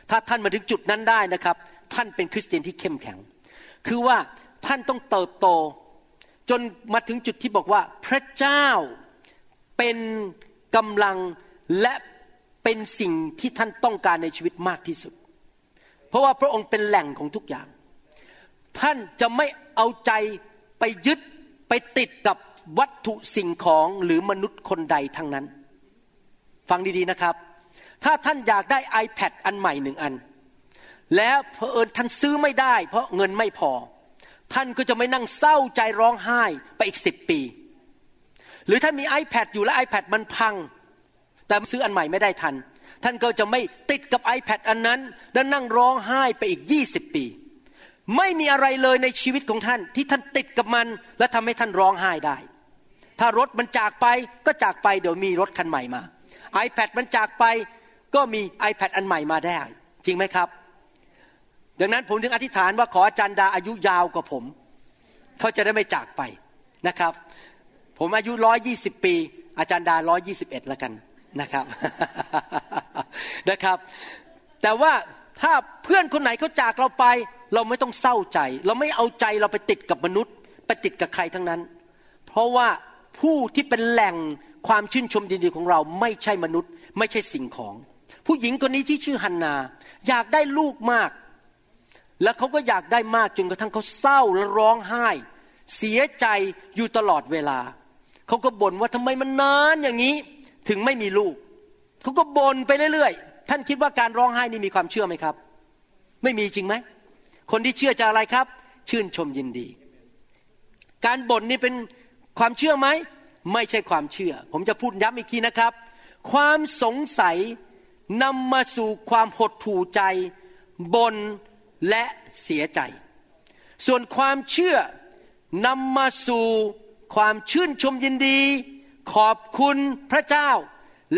ถ้าท่านมาถึงจุดนั้นได้นะครับ ท่านเป็นคริสเตียนที่เข้มแข็ง คือว่าท่านต้องเติบโต จนมาถึงจุดที่บอกว่าพระเจ้าเป็นกำลังและเป็นสิ่งที่ท่านต้องการในชีวิตมากที่สุด เพราะว่าพระองค์เป็นแหล่งของทุกอย่าง ท่านจะไม่เอาใจไปยึดไปติดกับ วัตถุสิ่งของหรือมนุษย์คนใดทั้งนั้น ฟังดีๆนะครับ ถ้าท่านอยากได้ iPad อันใหม่หนึ่งอัน แล้วเพอเอิญท่านซื้อไม่ได้ เพราะเงินไม่พอ ท่านก็จะไม่นั่งเศร้าใจร้องไห้ไปอีกสิบปี หรือถ้ามี iPad อยู่และ iPad มันพัง แต่ซื้ออันใหม่ไม่ได้ทัน ท่านก็จะไม่ติดกับ iPad อันนั้น แล้วนั่งร้องไห้ไปอีกยี่สิบปีไม่มีอะไรเลยในชีวิตของท่านที่ท่านติดกับมันและทำให้ท่านร้องไห้ได้ ถ้ารถมันจากไปก็จากไปเดี๋ยวมีรถคันใหม่มา iPad มันจากไปก็มี iPad อันใหม่มาได้ จริงไหมครับ ดังนั้นผมถึงอธิษฐานว่าขออาจารย์ดาอายุยาวกว่าผม เขาจะได้ไม่จากไปนะครับ ผมอายุร้อยยี่สิบปี อาจารย์ดาร้อยยี่สิบเอ็ดแล้วกันนะครับนะครับ แต่ว่าถ้าเพื่อนคนไหนเขาจากเราไป เราไม่ต้องเศร้าใจ เราไม่เอาใจเราไปติดกับมนุษย์ ไปติดกับใครทั้งนั้น เพราะว่า ผู้ที่เป็นแหล่งความชื่นชมยินดีของเราไม่ใช่มนุษย์ ไม่ใช่สิ่งของ ผู้หญิงคนนี้ที่ชื่อฮันนา อยากได้ลูกมาก แล้วเขาก็อยากได้มากจนกระทั่งเขาเศร้าและร้องไห้ เสียใจอยู่ตลอดเวลา เขาก็บ่นว่าทำไมมันนานอย่างนี้ถึงไม่มีลูก เขาก็บ่นไปเรื่อยๆ ท่านคิดว่าการร้องไห้นี่มีความเชื่อไหมครับ ไม่มีจริงไหม คนที่เชื่อจะอะไรครับ ชื่นชมยินดี การบ่นนี่เป็น ความเชื่อไหมไม่ใช่ความเชื่อ ผมจะพูดย้ำอีกทีนะครับ ความสงสัยนำมาสู่ความหดหู่ใจบนและเสียใจ ส่วนความเชื่อนำมาสู่ความชื่นชมยินดี ขอบคุณพระเจ้า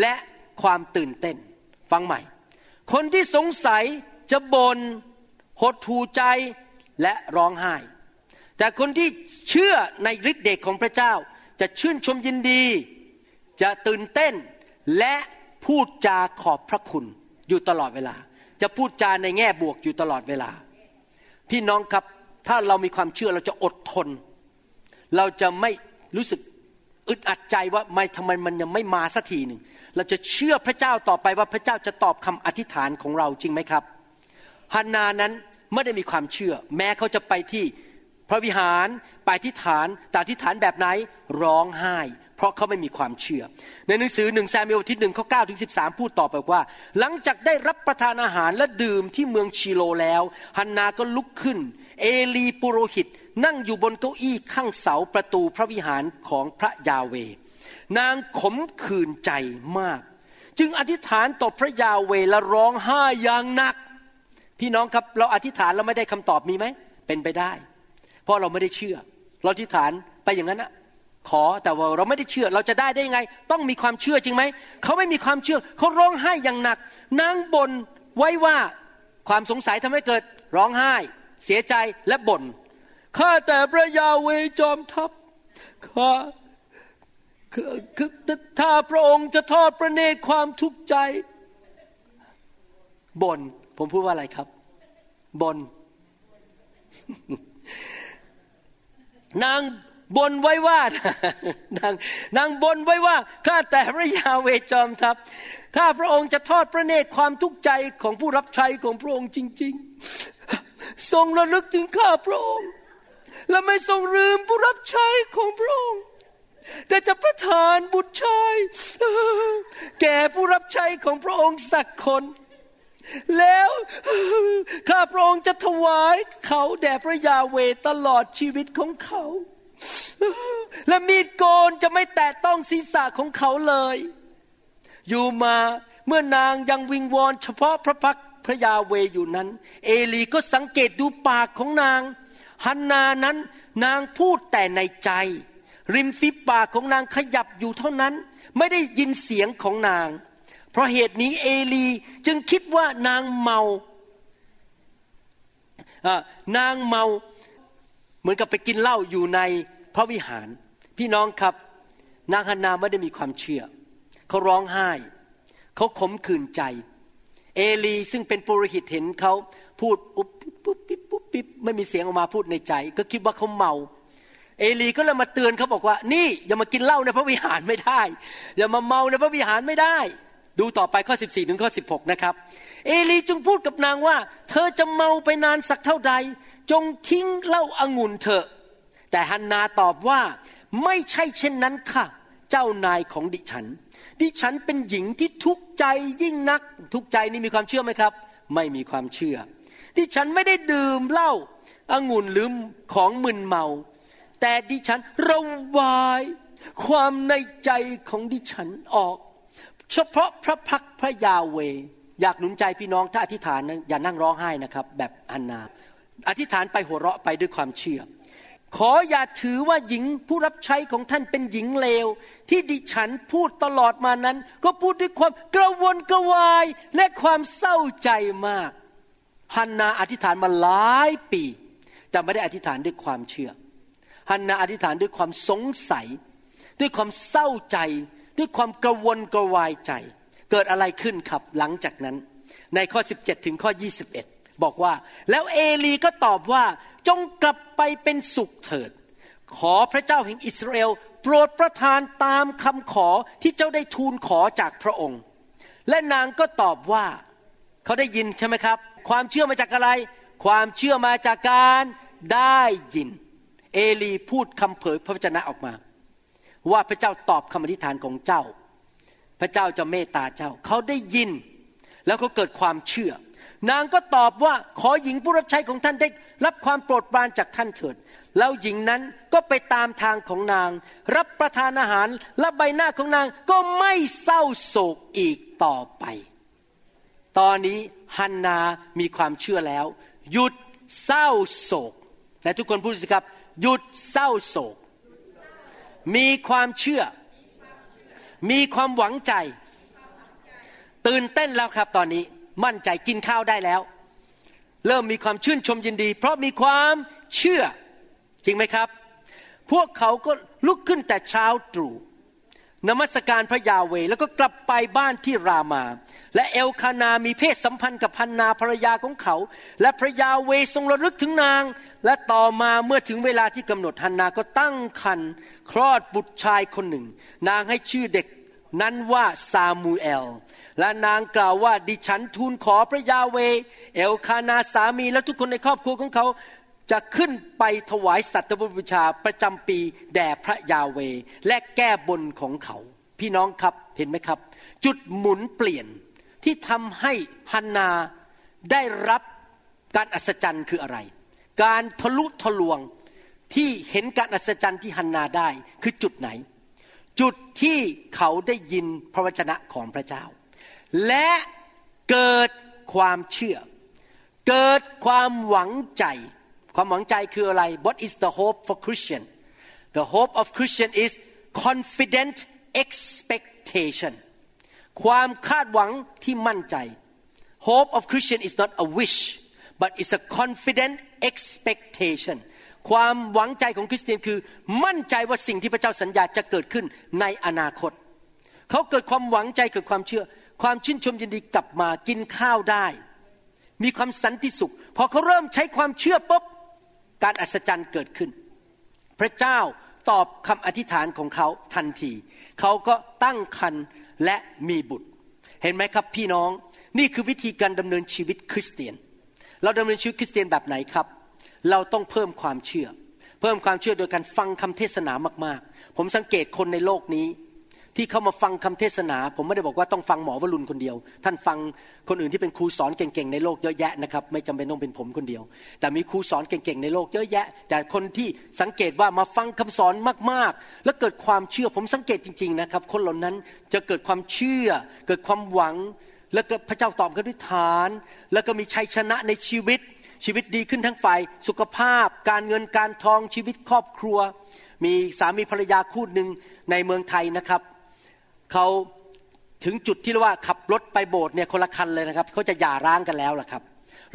และความตื่นเต้น ฟังใหม่ คนที่สงสัยจะบน่นหดหูใจและร้องไห้ แต่คนที่เชื่อในฤทธิเดชของพระเจ้า จะชื่นชมยินดี จะตื่นเต้นและพูดจาขอบพระคุณอยู่ตลอดเวลา จะพูดจาในแง่บวกอยู่ตลอดเวลา พี่น้องครับถ้าเรามีความเชื่อเราจะอดทน เราจะไม่รู้สึกอึดอัดใจว่าไม่ทำไมมันยังไม่มาสักทีหนึ่งเราจะเชื่อพระเจ้าต่อไปว่าพระเจ้าจะตอบคำอธิษฐานของเราจริงไหมครับฮันนานั้นไม่ได้มีความเชื่อ แม้เขาจะไปที่ พระวิหารไปอธิษฐานแต่อธิษฐานแบบไหนร้องไห้ เพราะเขาไม่มีความเชื่อ ในหนังสือหนึ่งแซมเอลที่หนึ่งข้อเก้าถึงสิบสามพูดต่อไปว่า หลังจากได้รับประทานอาหารและดื่มที่เมืองชิโลแล้ว ฮันนาก็ลุกขึ้น เอลีปุโรหิต นั่งอยู่บนเก้าอี้ข้างเสาประตูพระวิหารของพระยาเวนางขมขื่นใจมาก จึงอธิษฐานต่อพระยาเวและร้องไห้อย่างหนัก พี่น้องครับเราอธิษฐานเราไม่ได้คำตอบมีไหมเป็นไปได้ เพราะเราไม่ได้เชื่อ เราอธิษฐานไปอย่างนั้นนะขอแต่ว่าเราไม่ได้เชื่อเราจะได้ได้ยังไง ต้องมีความเชื่อจริงไหมเขาไม่มีความเชื่อเขาร้องไห้อย่างหนักนางบ่นไว้ว่าความสงสัยทำให้เกิดร้องไห้ เสียใจและบ่นข้าแต่พระยาเวจอมทัพข้าคือคือถ้าพระองค์จะทอดพระเนตรความทุกข์ใจบ่นผมพูดว่าอะไรครับบ่น นางบนไว้ว่านางนางบนไว้ว่าข้าแต่พระยาเวจอมทัพถ้าพระองค์จะทอดพระเนตรความทุกข์ใจของผู้รับใช้ของพระองค์จริง ๆ ทรงระลึกถึงข้าพระองค์ และไม่ทรงลืมผู้รับใช้ของพระองค์ แต่จะประทานบุตรชายแก่ผู้รับใช้ของพระองค์สักคน แล้วข้าพระองค์จะถวายเขาแด่พระยาเวตลอดชีวิตของเขา และมีดโกนจะไม่แตะต้องศีรษะของเขาเลย อยู่มาเมื่อนางยังวิงวอนเฉพาะพระพักพระยาเวอยู่นั้น เอลีก็สังเกตดูปากของนางฮันนานั้นนางพูดแต่ในใจ ริมฝีปากของนางขยับอยู่เท่านั้น ไม่ได้ยินเสียงของนาง เพราะเหตุนี้เอลีจึงคิดว่านางเมานางเมาเหมือนกับไปกินเหล้าอยู่ในพระวิหาร พี่น้องครับนางฮันนาไม่ได้มีความเชื่อ เขาร้องไห้ เขาขมขื่นใจ เอลีซึ่งเป็นปุโรหิตเห็นเขาพูดอุ๊บปุ๊บปิ๊บปุ๊บปิ๊บไม่มีเสียงออกมาพูดในใจ ก็คิดว่าเขาเมา เอลีก็เลยมาเตือนเขาบอกว่า นี่อย่ามากินเหล้าในพระวิหารไม่ได้ อย่ามาเมาในพระวิหารไม่ได้ ดูต่อไปข้อ 14 ถึงข้อ 16 นะครับ เอลีจึงพูดกับนางว่า เธอจะเมาไปนานสักเท่าใด จงทิ้งเหล้าอางุ่นเถอะ แต่ฮันนาตอบว่าไม่ใช่เช่นนั้นค่ะ เจ้านายของดิฉัน ดิฉันเป็นหญิงที่ทุกข์ใจยิ่งนัก ทุกข์ใจนี่มีความเชื่อไหมครับ ไม่มีความเชื่อ ดิฉันไม่ได้ดื่มเหล้าอางุ่นหรือของมึนเมา แต่ดิฉันระวาย ความในใจของดิฉันออก เฉพาะพระพักพระยาเว อยากหนุนใจพี่น้องถ้าอธิษฐานนะอย่านั่งร้องไห้นะครับ แบบอันนา อธิษฐานไปหัวเราะไปด้วยความเชื่อ ขออย่าถือว่าหญิงผู้รับใช้ของท่านเป็นหญิงเลว ที่ดิฉันพูดตลอดมานั้น ก็พูดด้วยความกระวนกระวายและความเศร้าใจมากฮันนาอธิษฐานมาหลายปี แต่ไม่ได้อธิษฐานด้วยความเชื่อฮันนาอธิษฐานด้วยความสงสัย ด้วยความเศร้าใจ ด้วยความกระวนกระวายใจ เกิดอะไรขึ้นครับหลังจากนั้น ในข้อ 17 ถึงข้อ 21 บอกว่า แล้วเอลีก็ตอบว่าจงกลับไปเป็นสุขเถิด ขอพระเจ้าแห่งอิสราเอลโปรดประทานตามคำขอที่เจ้าได้ทูลขอจากพระองค์ และนางก็ตอบว่า เขาได้ยินใช่ไหมครับ ความเชื่อมาจากอะไร ความเชื่อมาจากการได้ยิน เอลีพูดคำเผยพระวจนะออกมา ว่าพระเจ้าตอบคำอธิษฐานของเจ้า พระเจ้าจะเมตตาเจ้า เขาได้ยิน แล้วเขาเกิดความเชื่อ นางก็ตอบว่าขอหญิงผู้รับใช้ของท่านได้รับความโปรดปรานจากท่านเถิด แล้วหญิงนั้นก็ไปตามทางของนาง รับประทานอาหารและใบหน้าของนางก็ไม่เศร้าโศกอีกต่อไป ตอนนี้ฮันนามีความเชื่อแล้ว หยุดเศร้าโศกและทุกคนพูดสิครับ หยุดเศร้าโศก มีความเชื่อ มีความหวังใจ ตื่นเต้นแล้วครับตอนนี้มั่นใจกินข้าวได้แล้ว เริ่มมีความชื่นชมยินดี เพราะมีความเชื่อ จริงไหมครับ พวกเขาก็ลุกขึ้นแต่เช้าตรู่ นมัสการพระยาเวแล้วก็กลับไปบ้านที่รามา และเอลคานามีเพศสัมพันธ์กับพันนาภรรยาของเขา และพระยาเวทรงระลึกถึงนาง และต่อมาเมื่อถึงเวลาที่กำหนดฮันนาก็ตั้งครรภ์คลอดบุตรชายคนหนึ่ง นางให้ชื่อเด็กนั้นว่าซามูเอล และนางกล่าวว่าดิฉันทูลขอพระยาเว เอลคานาสามีและทุกคนในครอบครัวของเขา จะขึ้นไปถวายสัตว์บูชาประจำปีแด่พระยาเว และแก้บนของเขา พี่น้องครับเห็นไหมครับ จุดหมุนเปลี่ยนที่ทำให้ฮันนาได้รับการอัศจรรย์คืออะไร การทะลุทะลวงที่เห็นการอัศจรรย์ที่ฮันนาได้คือจุดไหน จุดที่เขาได้ยินพระวจนะของพระเจ้า และเกิดความเชื่อ เกิดความหวังใจ ความหวังใจคืออะไร What is the hope for Christian The hope of Christian is confident expectation ความคาดหวังที่มั่นใจ Hope of Christian is not a wish but it's a confident expectation ความหวังใจของคริสเตียนคือมั่นใจว่าสิ่งที่พระเจ้าสัญญาจะเกิดขึ้นในอนาคต เขาเกิดความหวังใจเกิดความเชื่อ ความชื่นชมยินดีกลับมากินข้าวได้ มีความสันติสุข พอเขาเริ่มใช้ความเชื่อปุ๊บ การอัศจรรย์เกิดขึ้น พระเจ้าตอบคำอธิษฐานของเขาทันที เขาก็ตั้งคันและมีบุตร เห็นไหมครับพี่น้องนี่คือวิธีการดำเนินชีวิตคริสเตียน เราดำเนินชีวิตคริสเตียนแบบไหนครับ เราต้องเพิ่มความเชื่อ เพิ่มความเชื่อโดยการฟังคำเทศนามากๆ ผมสังเกตคนในโลกนี้ ที่เข้ามาฟังคำเทศนา ผมไม่ได้บอกว่าต้องฟังหมอวรุณคนเดียว ท่านฟังคนอื่นที่เป็นครูสอนเก่งๆในโลกเยอะแยะนะครับไม่จำเป็นต้องเป็นผมคนเดียว แต่มีครูสอนเก่งๆในโลกเยอะแยะ แต่คนที่สังเกตว่ามาฟังคำสอนมากๆ แล้วเกิดความเชื่อผมสังเกตจริงๆนะครับ คนเหล่านั้นจะเกิดความเชื่อ เกิดความหวัง แล้วก็พระเจ้าตอบกันด้วยฐาน แล้วก็มีชัยชนะในชีวิต ชีวิตดีขึ้นทั้งฝ่ายสุขภาพ การเงินการทองชีวิตครอบครัว มีสามีภรรยาคู่หนึ่งในเมืองไทยนะครับ เขาถึงจุดที่เรียกว่าขับรถไปโบสถ์เนี่ยคนละคันเลยนะครับเขาจะหย่าร้างกันแล้วล่ะครับ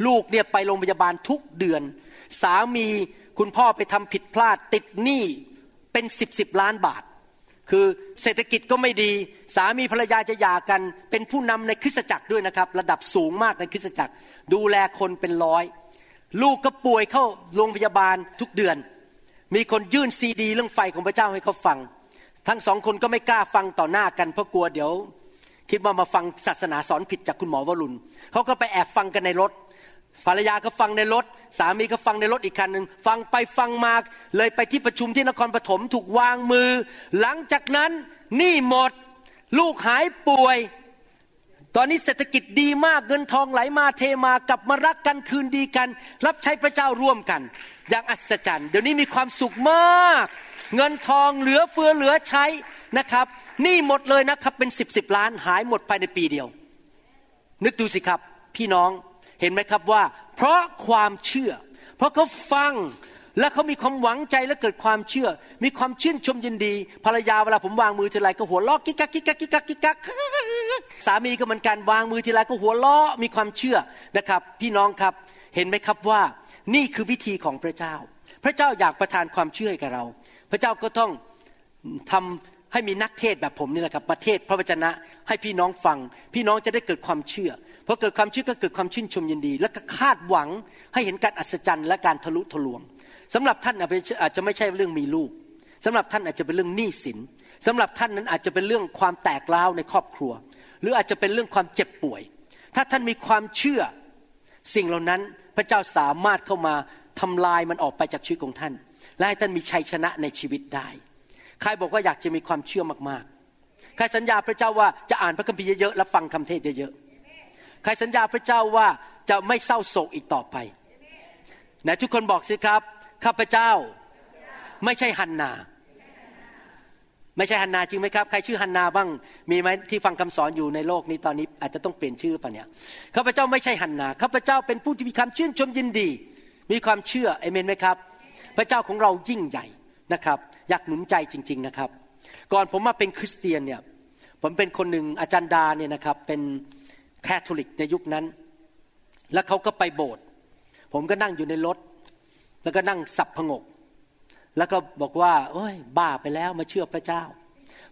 ลูกเนี่ยไปโรงพยาบาลทุกเดือน สามีคุณพ่อไปทำผิดพลาดติดหนี้เป็นสิบสิบล้านบาท คือเศรษฐกิจก็ไม่ดี สามีภรรยาจะหย่ากันเป็นผู้นำในคริสตจักรด้วยนะครับ ระดับสูงมากในคริสตจักร ดูแลคนเป็นร้อย ลูกก็ป่วยเข้าโรงพยาบาลทุกเดือน มีคนยื่นซีดี เรื่องไฟของพระเจ้าให้เขาฟัง ทั้งสองคนก็ไม่กล้าฟังต่อหน้ากันเพราะกลัวเดี๋ยว คิดว่ามาฟังศาสนาสอนผิดจากคุณหมอวรุณเขาก็ไปแอบฟังกันในรถภรรยาก็ฟังในรถ สามีก็ฟังในรถอีกคันหนึ่งฟังไปฟังมาเลยไปที่ประชุมที่นครปฐมถูกวางมือ หลังจากนั้นหนี้หมด ลูกหายป่วย ตอนนี้เศรษฐกิจดีมากเงินทองไหลมาเทมากลับมารักกันคืนดีกัน รับใช้พระเจ้าร่วมกัน อย่างอัศจรรย์ เดี๋ยวนี้มีความสุขมาก เงินทองเหลือเฟือเหลือใช้นะครับ นี่หมดเลยนะครับเป็นสิบสิบล้านหายหมดภายในปีเดียว นึกดูสิครับพี่น้องเห็นไหมครับว่า เพราะความเชื่อ เพราะเขาฟังและเขามีความหวังใจและเกิดความเชื่อ มีความชื่นชมยินดี ภรรยาเวลาผมวางมือทีไรก็หัวเราะกิ๊กกักกิ๊กกักกิ๊กกักกิ๊กกักสามีก็เหมือนกันวางมือทีไรก็หัวเราะมีความเชื่อนะครับ พี่น้องครับเห็นไหมครับว่า นี่คือวิธีของพระเจ้า พระเจ้าอยากประทานความเชื่อให้กับเรา พระเจ้าก็ต้องทำให้มีนักเทศแบบผมนี่แหละครับประเทศพระวจนะให้พี่น้องฟัง พี่น้องจะได้เกิดความเชื่อพอเกิดความเชื่อก็เกิดความชื่นชมยินดี และก็คาดหวังให้เห็นการอัศจรรย์และการทะลุทะลวงสำหรับท่านอาจจะไม่ใช่เรื่องมีลูกสำหรับท่านอาจจะเป็นเรื่องหนี้สินสำหรับท่านนั้นอาจจะเป็นเรื่องความแตกร้าวในครอบครัว หรืออาจจะเป็นเรื่องความเจ็บป่วย ถ้าท่านมีความเชื่อ สิ่งเหล่านั้นพระเจ้าสามารถเข้ามาทำลายมันออกไปจากชีวิตของท่าน และให้ท่านมีชัยชนะในชีวิตได้ ใครบอกว่าอยากจะมีความเชื่อมากๆ ใครสัญญาพระเจ้าว่าจะอ่านพระคัมภีร์เยอะๆและฟังคำเทศเยอะๆ ใครสัญญาพระเจ้าว่าจะไม่เศร้าโศกอีกต่อไปไหนทุกคนบอกสิครับ ข้าพเจ้าไม่ใช่ฮันนา ไม่ใช่ฮันนาจริงไหมครับ ใครชื่อฮันนาบ้าง มีไหมที่ฟังคำสอนอยู่ในโลกนี้ตอนนี้อาจจะต้องเปลี่ยนชื่อป่ะเนี่ย ข้าพเจ้าไม่ใช่ฮันนา ข้าพเจ้าเป็นผู้ที่มีความชื่นชมยินดี มีความเชื่อเอเมนไหมครับ พระเจ้าของเรายิ่งใหญ่นะครับ อยากหนุนใจจริง ๆนะครับ ก่อนผมมาเป็นคริสเตียนเนี่ยผมเป็นคนหนึ่งอาจารย์ดาเนี่ยนะครับเป็นแคทอลิกในยุคนั้น แล้วเขาก็ไปโบสถ์ผมก็นั่งอยู่ในรถ แล้วก็นั่งสับพงก แล้วก็บอกว่าโอ้ยบ้าไปแล้วมาเชื่อพระเจ้า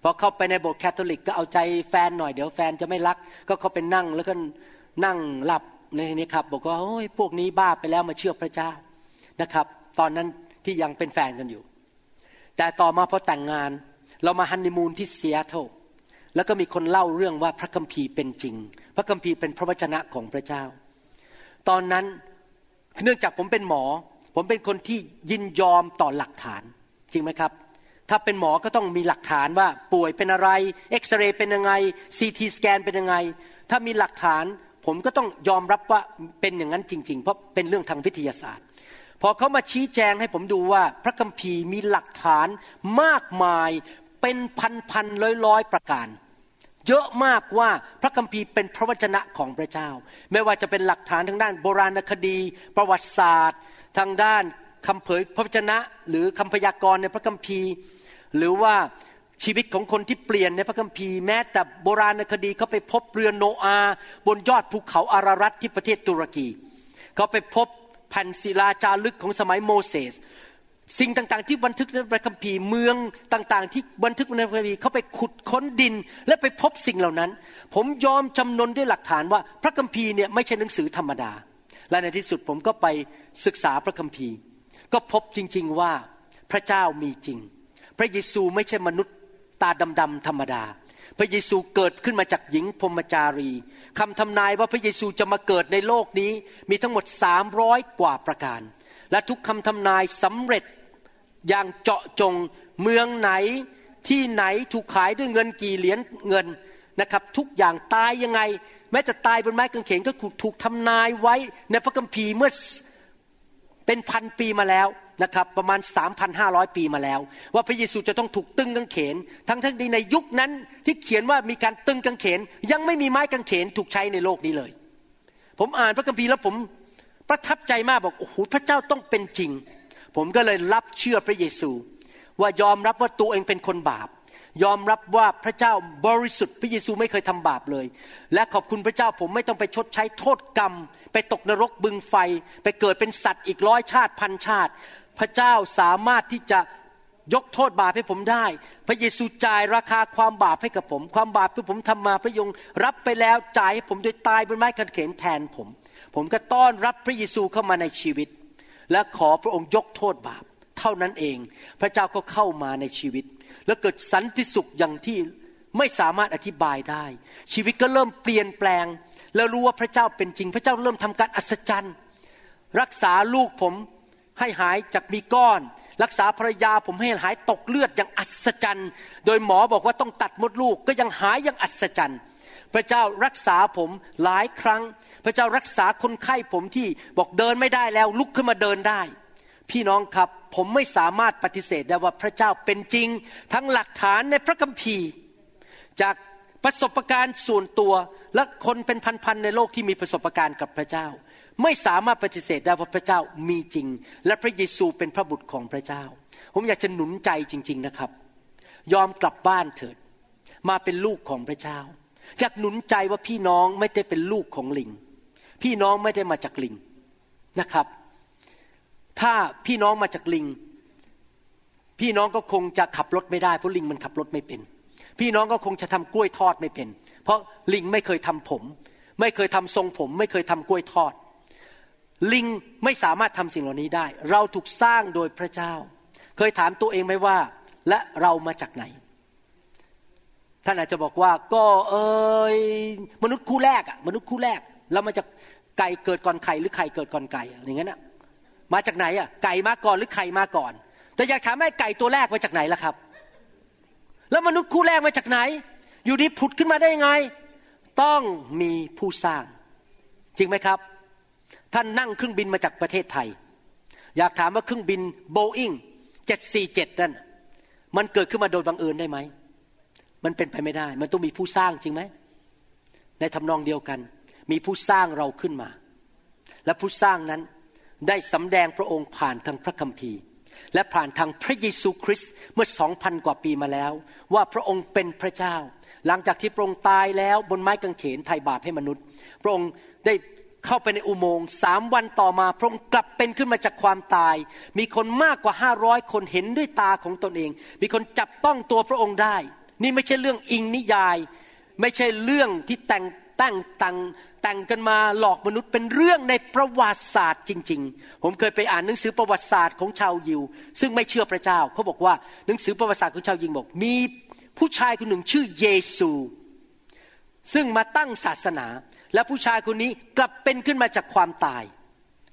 พอเข้าไปในโบสถ์แคทอลิกก็เอาใจแฟนหน่อยเดี๋ยวแฟนจะไม่รัก ก็เข้าไปนั่งแล้วก็นั่งหลับในนี้ครับ บอกว่าโอ้ยพวกนี้บ้าไปแล้วมาเชื่อพระเจ้านะครับ ตอนนั้น ที่ยังเป็นแฟนกันอยู่ แต่ต่อมาพอแต่งงาน เรามาฮันนีมูนที่เซียโตรแล้วก็มีคนเล่าเรื่องว่าพระคัมภีร์เป็นจริง พระคัมภีร์เป็นพระวจนะของพระเจ้า ตอนนั้นเนื่องจากผมเป็นหมอ ผมเป็นคนที่ยินยอมต่อหลักฐาน จริงไหมครับ ถ้าเป็นหมอก็ต้องมีหลักฐานว่าป่วยเป็นอะไรเอ็กซเรย์เป็นยังไงซีทีสแกนเป็นยังไง ถ้ามีหลักฐานผมก็ต้องยอมรับว่าเป็นอย่างนั้นจริง ๆ เพราะเป็นเรื่องทางวิทยาศาสตร์ พอเขามาชี้แจงให้ผมดูว่า พระคัมภีร์มีหลักฐานมากมายเป็นพันพันร้อยร้อยประการ เยอะมากว่าพระคัมภีร์เป็นพระวจนะของพระเจ้า ไม่ว่าจะเป็นหลักฐานทางด้านโบราณคดี ประวัติศาสตร์ ทางด้านคำเผยพระวจนะ หรือคำพยากรณ์ในพระคัมภีร์ หรือว่าชีวิตของคนที่เปลี่ยนในพระคัมภีร์แม้แต่โบราณคดีเขาไปพบเรือโนอาบนยอดภูเขาอารารัตที่ประเทศตุรกีเขาไปพบ แผ่นศิลาจารึกของสมัยโมเสสสิ่งต่างๆ ที่บันทึกในพระคัมภีร์เมืองต่างๆ ที่บันทึกในพระคัมภีร์เขาไปขุดค้นดินและไปพบสิ่งเหล่านั้น ผมยอมจำนนด้วยหลักฐานว่าพระคัมภีร์เนี่ยไม่ใช่หนังสือธรรมดา และในที่สุดผมก็ไปศึกษาพระคัมภีร์ ก็พบจริงๆว่าพระเจ้ามีจริง พระเยซูไม่ใช่มนุษย์ตาดำๆธรรมดา พระเยซูเกิดขึ้นมาจากหญิงพรมจารีคำทำนายว่าพระเยซูจะมาเกิดในโลกนี้มีทั้งหมดสามร้อยกว่าประการ และทุกคำทำนายสำเร็จอย่างเจาะจงเมืองไหนที่ไหนถูกขายด้วยเงินกี่เหรียญเงินนะครับ ทุกอย่างตายยังไง แม้แต่ตายบนไม้กางเขนก็ถูกถูกทำนายไว้ในพระคัมภีร์เมื่อเป็นพันปีมาแล้ว นะครับประมาณ 3,500 ปีมาแล้ว ว่าพระเยซูจะต้องถูกตึงกางเขน ทั้งทั้งที่ในยุคนั้นที่เขียนว่ามีการตึงกางเขน ยังไม่มีไม้กางเขนถูกใช้ในโลกนี้เลย ผมอ่านพระคัมภีร์แล้วผมประทับใจมากบอกโอ้โหพระเจ้าต้องเป็นจริง ผมก็เลยรับเชื่อพระเยซู ว่ายอมรับว่าตัวเองเป็นคนบาป ยอมรับว่าพระเจ้าบริสุทธิ์พระเยซูไม่เคยทำบาปเลย และขอบคุณพระเจ้าผมไม่ต้องไปชดใช้โทษกรรม ไปตกนรกบึงไฟ ไปเกิดเป็นสัตว์อีกร้อยชาติพันชาติ พระเจ้าสามารถที่จะยกโทษบาปให้ผมได้ พระเยซูจ่ายราคาความบาปให้กับผม ความบาปที่ผมทำมาพระยงรับไปแล้วจ่ายให้ผมโดยตายบนไม้กางเขนแทนผม ผมก็ต้อนรับพระเยซูเข้ามาในชีวิต และขอพระองค์ยกโทษบาป เท่านั้นเอง พระเจ้าก็เข้ามาในชีวิต แล้วเกิดสันติสุขอย่างที่ไม่สามารถอธิบายได้ ชีวิตก็เริ่มเปลี่ยนแปลง แล้วรู้ว่าพระเจ้าเป็นจริง พระเจ้าเริ่มทำการอัศจรรย์ รักษาลูกผม ให้หายจากมีก้อน รักษาภรรยาผมให้หายตกเลือดอย่างอัศจรรย์ โดยหมอบอกว่าต้องตัดมดลูกก็ยังหายอย่างอัศจรรย์ พระเจ้ารักษาผมหลายครั้ง พระเจ้ารักษาคนไข้ผมที่บอกเดินไม่ได้แล้วลุกขึ้นมาเดินได้ พี่น้องครับผมไม่สามารถปฏิเสธได้ว่าพระเจ้าเป็นจริง ทั้งหลักฐานในพระคัมภีร์ จากประสบการณ์ส่วนตัวและคนเป็นพันๆในโลกที่มีประสบการณ์กับพระเจ้า ไม่สามารถปฏิเสธได้ว่าพระเจ้ามีจริง และพระเยซูเป็นพระบุตรของพระเจ้า ผมอยากจะหนุนใจจริง ๆนะครับ ยอมกลับบ้านเถิด มาเป็นลูกของพระเจ้า อยากหนุนใจว่าพี่น้องไม่ได้เป็นลูกของลิง พี่น้องไม่ได้มาจากลิงนะครับ ถ้าพี่น้องมาจากลิง พี่น้องก็คงจะขับรถไม่ได้เพราะลิงมันขับรถไม่เป็น พี่น้องก็คงจะทำกล้วยทอดไม่เป็น เพราะลิงไม่เคยทำผม ไม่เคยทำทรงผม ไม่เคยทำกล้วยทอด ลิงไม่สามารถทำสิ่งเหล่านี้ได้ เราถูกสร้างโดยพระเจ้า เคยถามตัวเองไหมว่า และเรามาจากไหน ท่านอาจจะบอกว่า ก็เอยมนุษย์คู่แรกอะมนุษย์คู่แรก เรามาจากไก่เกิดก่อนไข่หรือไข่เกิดก่อนไก่อย่างนั้นอะมาจากไหนอะไก่มาก่อนหรือไข่มาก่อน แต่อยากถามให้ไก่ตัวแรกมาจากไหนล่ะครับ แล้วมนุษย์คู่แรกมาจากไหน อยู่ดีผุดขึ้นมาได้ยังไง ต้องมีผู้สร้าง จริงไหมครับ ท่านนั่งเครื่องบินมาจากประเทศไทย อยากถามว่าเครื่องบินโบอิง747นั่นมันเกิดขึ้นมาโดยบังเอิญได้ไหม มันเป็นไปไม่ได้ มันต้องมีผู้สร้างจริงไหม ในทำนองเดียวกัน มีผู้สร้างเราขึ้นมา และผู้สร้างนั้นได้สำแดงพระองค์ผ่านทางพระคัมภีร์ และผ่านทางพระเยซูคริสต์เมื่อสองพันกว่าปีมาแล้ว ว่าพระองค์เป็นพระเจ้า หลังจากที่พระองค์ตายแล้วบนไม้กางเขนไถ่บาปให้มนุษย์ พระองค์ได้ เข้าไปในอุโมงค์สามวันต่อมาพระองค์กลับเป็นขึ้นมาจากความตาย มีคนมากกว่าห้าร้อยคนเห็นด้วยตาของตนเอง มีคนจับต้องตัวพระองค์ได้ นี่ไม่ใช่เรื่องอิงนิยาย ไม่ใช่เรื่องที่แต่งตั้งตังแต่งกันมาหลอกมนุษย์เป็นเรื่องในประวัติศาสตร์จริง ๆ ผมเคยไปอ่านหนังสือประวัติศาสตร์ของชาวยิว ซึ่งไม่เชื่อพระเจ้าเขาบอกว่าหนังสือประวัติศาสตร์ของชาวยิวบอก มีผู้ชายคนหนึ่งชื่อเยซู ซึ่งมาตั้งศาสนา และผู้ชายคนนี้กลับเป็นขึ้นมาจากความตาย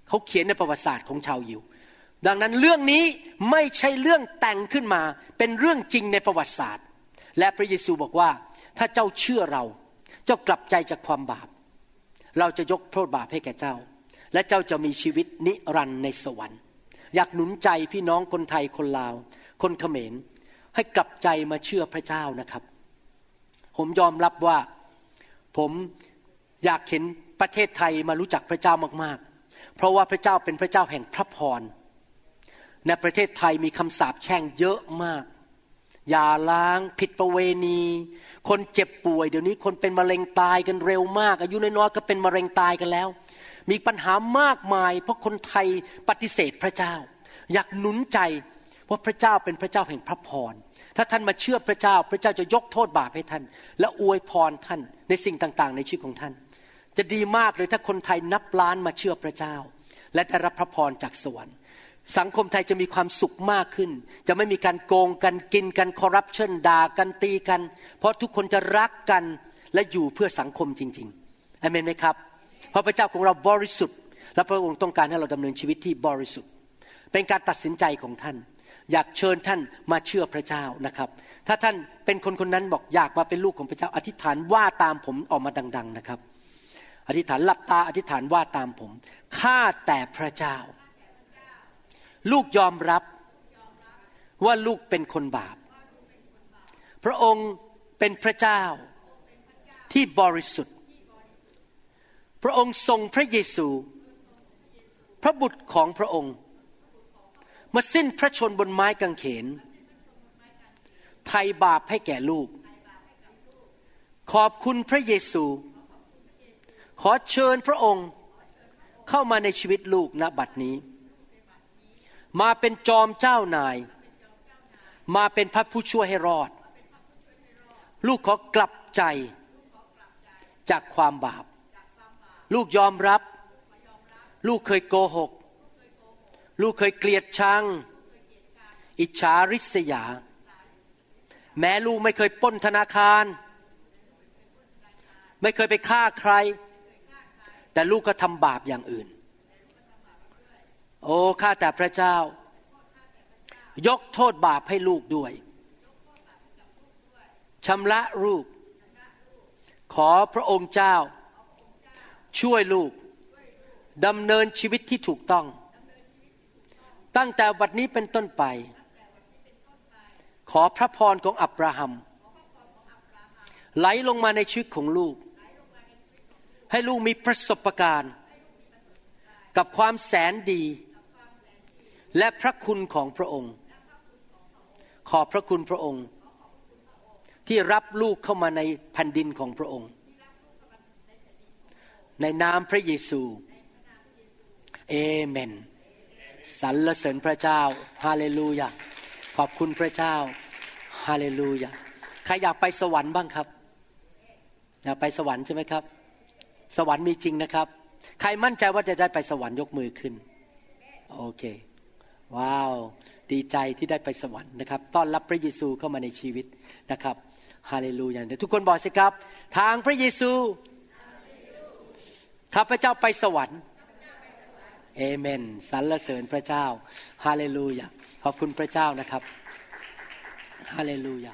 เขาเขียนในประวัติศาสตร์ของชาวยิว ดังนั้นเรื่องนี้ไม่ใช่เรื่องแต่งขึ้นมา เป็นเรื่องจริงในประวัติศาสตร์ และพระเยซูบอกว่า ถ้าเจ้าเชื่อเรา เจ้ากลับใจจากความบาป เราจะยกโทษบาปให้แก่เจ้า และเจ้าจะมีชีวิตนิรันดร์ในสวรรค์ อยากหนุนใจพี่น้องคนไทยคนลาว คนเขมร ให้กลับใจมาเชื่อพระเจ้านะครับ ผมยอมรับว่าผม อยากเห็นประเทศไทยมารู้จักพระเจ้ามากๆ เพราะว่าพระเจ้าเป็นพระเจ้าแห่งพระพร ในประเทศไทยมีคำสาปแช่งเยอะมาก อย่าล้างผิดประเวณี คนเจ็บป่วย เดี๋ยวนี้คนเป็นมะเร็งตายกันเร็วมาก อายุน้อยๆก็เป็นมะเร็งตายกันแล้ว มีปัญหามากมาย เพราะคนไทยปฏิเสธพระเจ้า อยากหนุนใจว่าพระเจ้าเป็นพระเจ้าแห่งพระพร ถ้าท่านมาเชื่อพระเจ้า พระเจ้าจะยกโทษบาปให้ท่าน และอวยพรท่านในสิ่งต่างๆ ในชีวิตของท่าน จะดีมากเลยถ้าคนไทยนับล้านมาเชื่อพระเจ้า และได้รับพระพรจากสวรรค์ สังคมไทยจะมีความสุขมากขึ้น จะไม่มีการโกงกันกินกันคอร์รัปชันด่ากันตีกัน เพราะทุกคนจะรักกันและอยู่เพื่อสังคมจริงๆอเมนไหมครับ เพราะพระเจ้าของเราบริสุทธิ์ และพระองค์ต้องการให้เราดำเนินชีวิตที่บริสุทธิ์ เป็นการตัดสินใจของท่าน อยากเชิญท่านมาเชื่อพระเจ้านะครับ ถ้าท่านเป็นคนคนนั้นบอกอยากมาเป็นลูกของพระเจ้าอธิษฐานว่าตามผมออกมาดัง ๆนะครับ อธิษฐานหลับตาอธิษฐานว่าตามผมข้าแต่พระเจ้า ลูกยอมรับว่าลูกเป็นคนบาป พระองค์เป็นพระเจ้าที่บริสุทธิ์ พระองค์ทรงพระเยซู พระบุตรของพระองค์ มาสิ้นพระชนบนไม้กางเขน ไทยบาปให้แก่ลูก ขอบคุณพระเยซู ขอเชิญพระองค์เข้ามาในชีวิตลูกณบัดนี้ มาเป็นจอมเจ้านาย มาเป็นพระผู้ช่วยให้รอด ลูกขอกลับใจจากความบาป ลูกยอมรับ ลูกเคยโกหก ลูกเคยเกลียดชัง อิจฉาริษยา แม้ลูกไม่เคยป้นธนาคาร ไม่เคยไปฆ่าใคร แต่ลูกก็ทำบาปอย่างอื่น โอ้ข้าแต่พระเจ้า ยกโทษบาปให้ลูกด้วยชำระลูก ขอพระองค์เจ้า ช่วยลูกดำเนินชีวิตที่ถูกต้อง ตั้งแต่วันนี้เป็นต้นไป ขอพระพรของอับราฮัม ไหลลงมาในชีวิตของลูก ให้ลูกมีประสบการณ์ กับความแสนดี และพระคุณของพระองค์ ขอพระคุณพระองค์ ที่รับลูกเข้ามาในแผ่นดินของพระองค์ ในนามพระเยซูเอเมนสรรเสริญพระเจ้าฮาเลลูยาขอบคุณพระเจ้าฮาเลลูยาใครอยากไปสวรรค์บ้างครับ อยากไปสวรรค์ใช่ไหมครับ สวรรค์มีจริงนะครับ ใครมั่นใจว่าจะได้ไปสวรรค์ยกมือขึ้น โอเค ว้าว ดีใจที่ได้ไปสวรรค์นะครับ ต้อนรับพระเยซูเข้ามาในชีวิตนะครับฮาเลลูยาทุกคนบอกสิครับ ทางพระเยซูข้าพระเจ้าไปสวรรค์เอเมนสรรเสริญพระเจ้าฮาเลลูยาขอบคุณพระเจ้านะครับฮาเลลูยา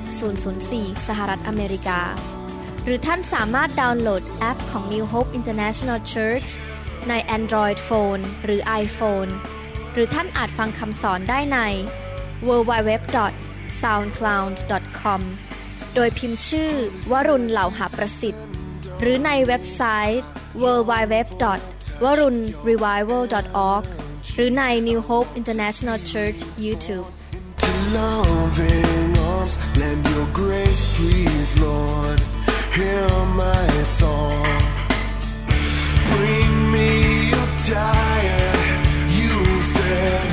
98004 สหรัฐอเมริกา หรือท่านสามารถดาวน์โหลดแอปของ New Hope International Church ใน Android Phone หรือ iPhone หรือท่านอาจฟังคำสอนได้ใน www.soundcloud.com โดยพิมพ์ชื่อ วรุณเหล่าหาประสิทธิ์ หรือในเว็บไซต์ www.warunrevival.org หรือใน New Hope International Church YouTube to loving arms. Lend your grace, please, Lord. Hear my song. Bring me your tired, you said.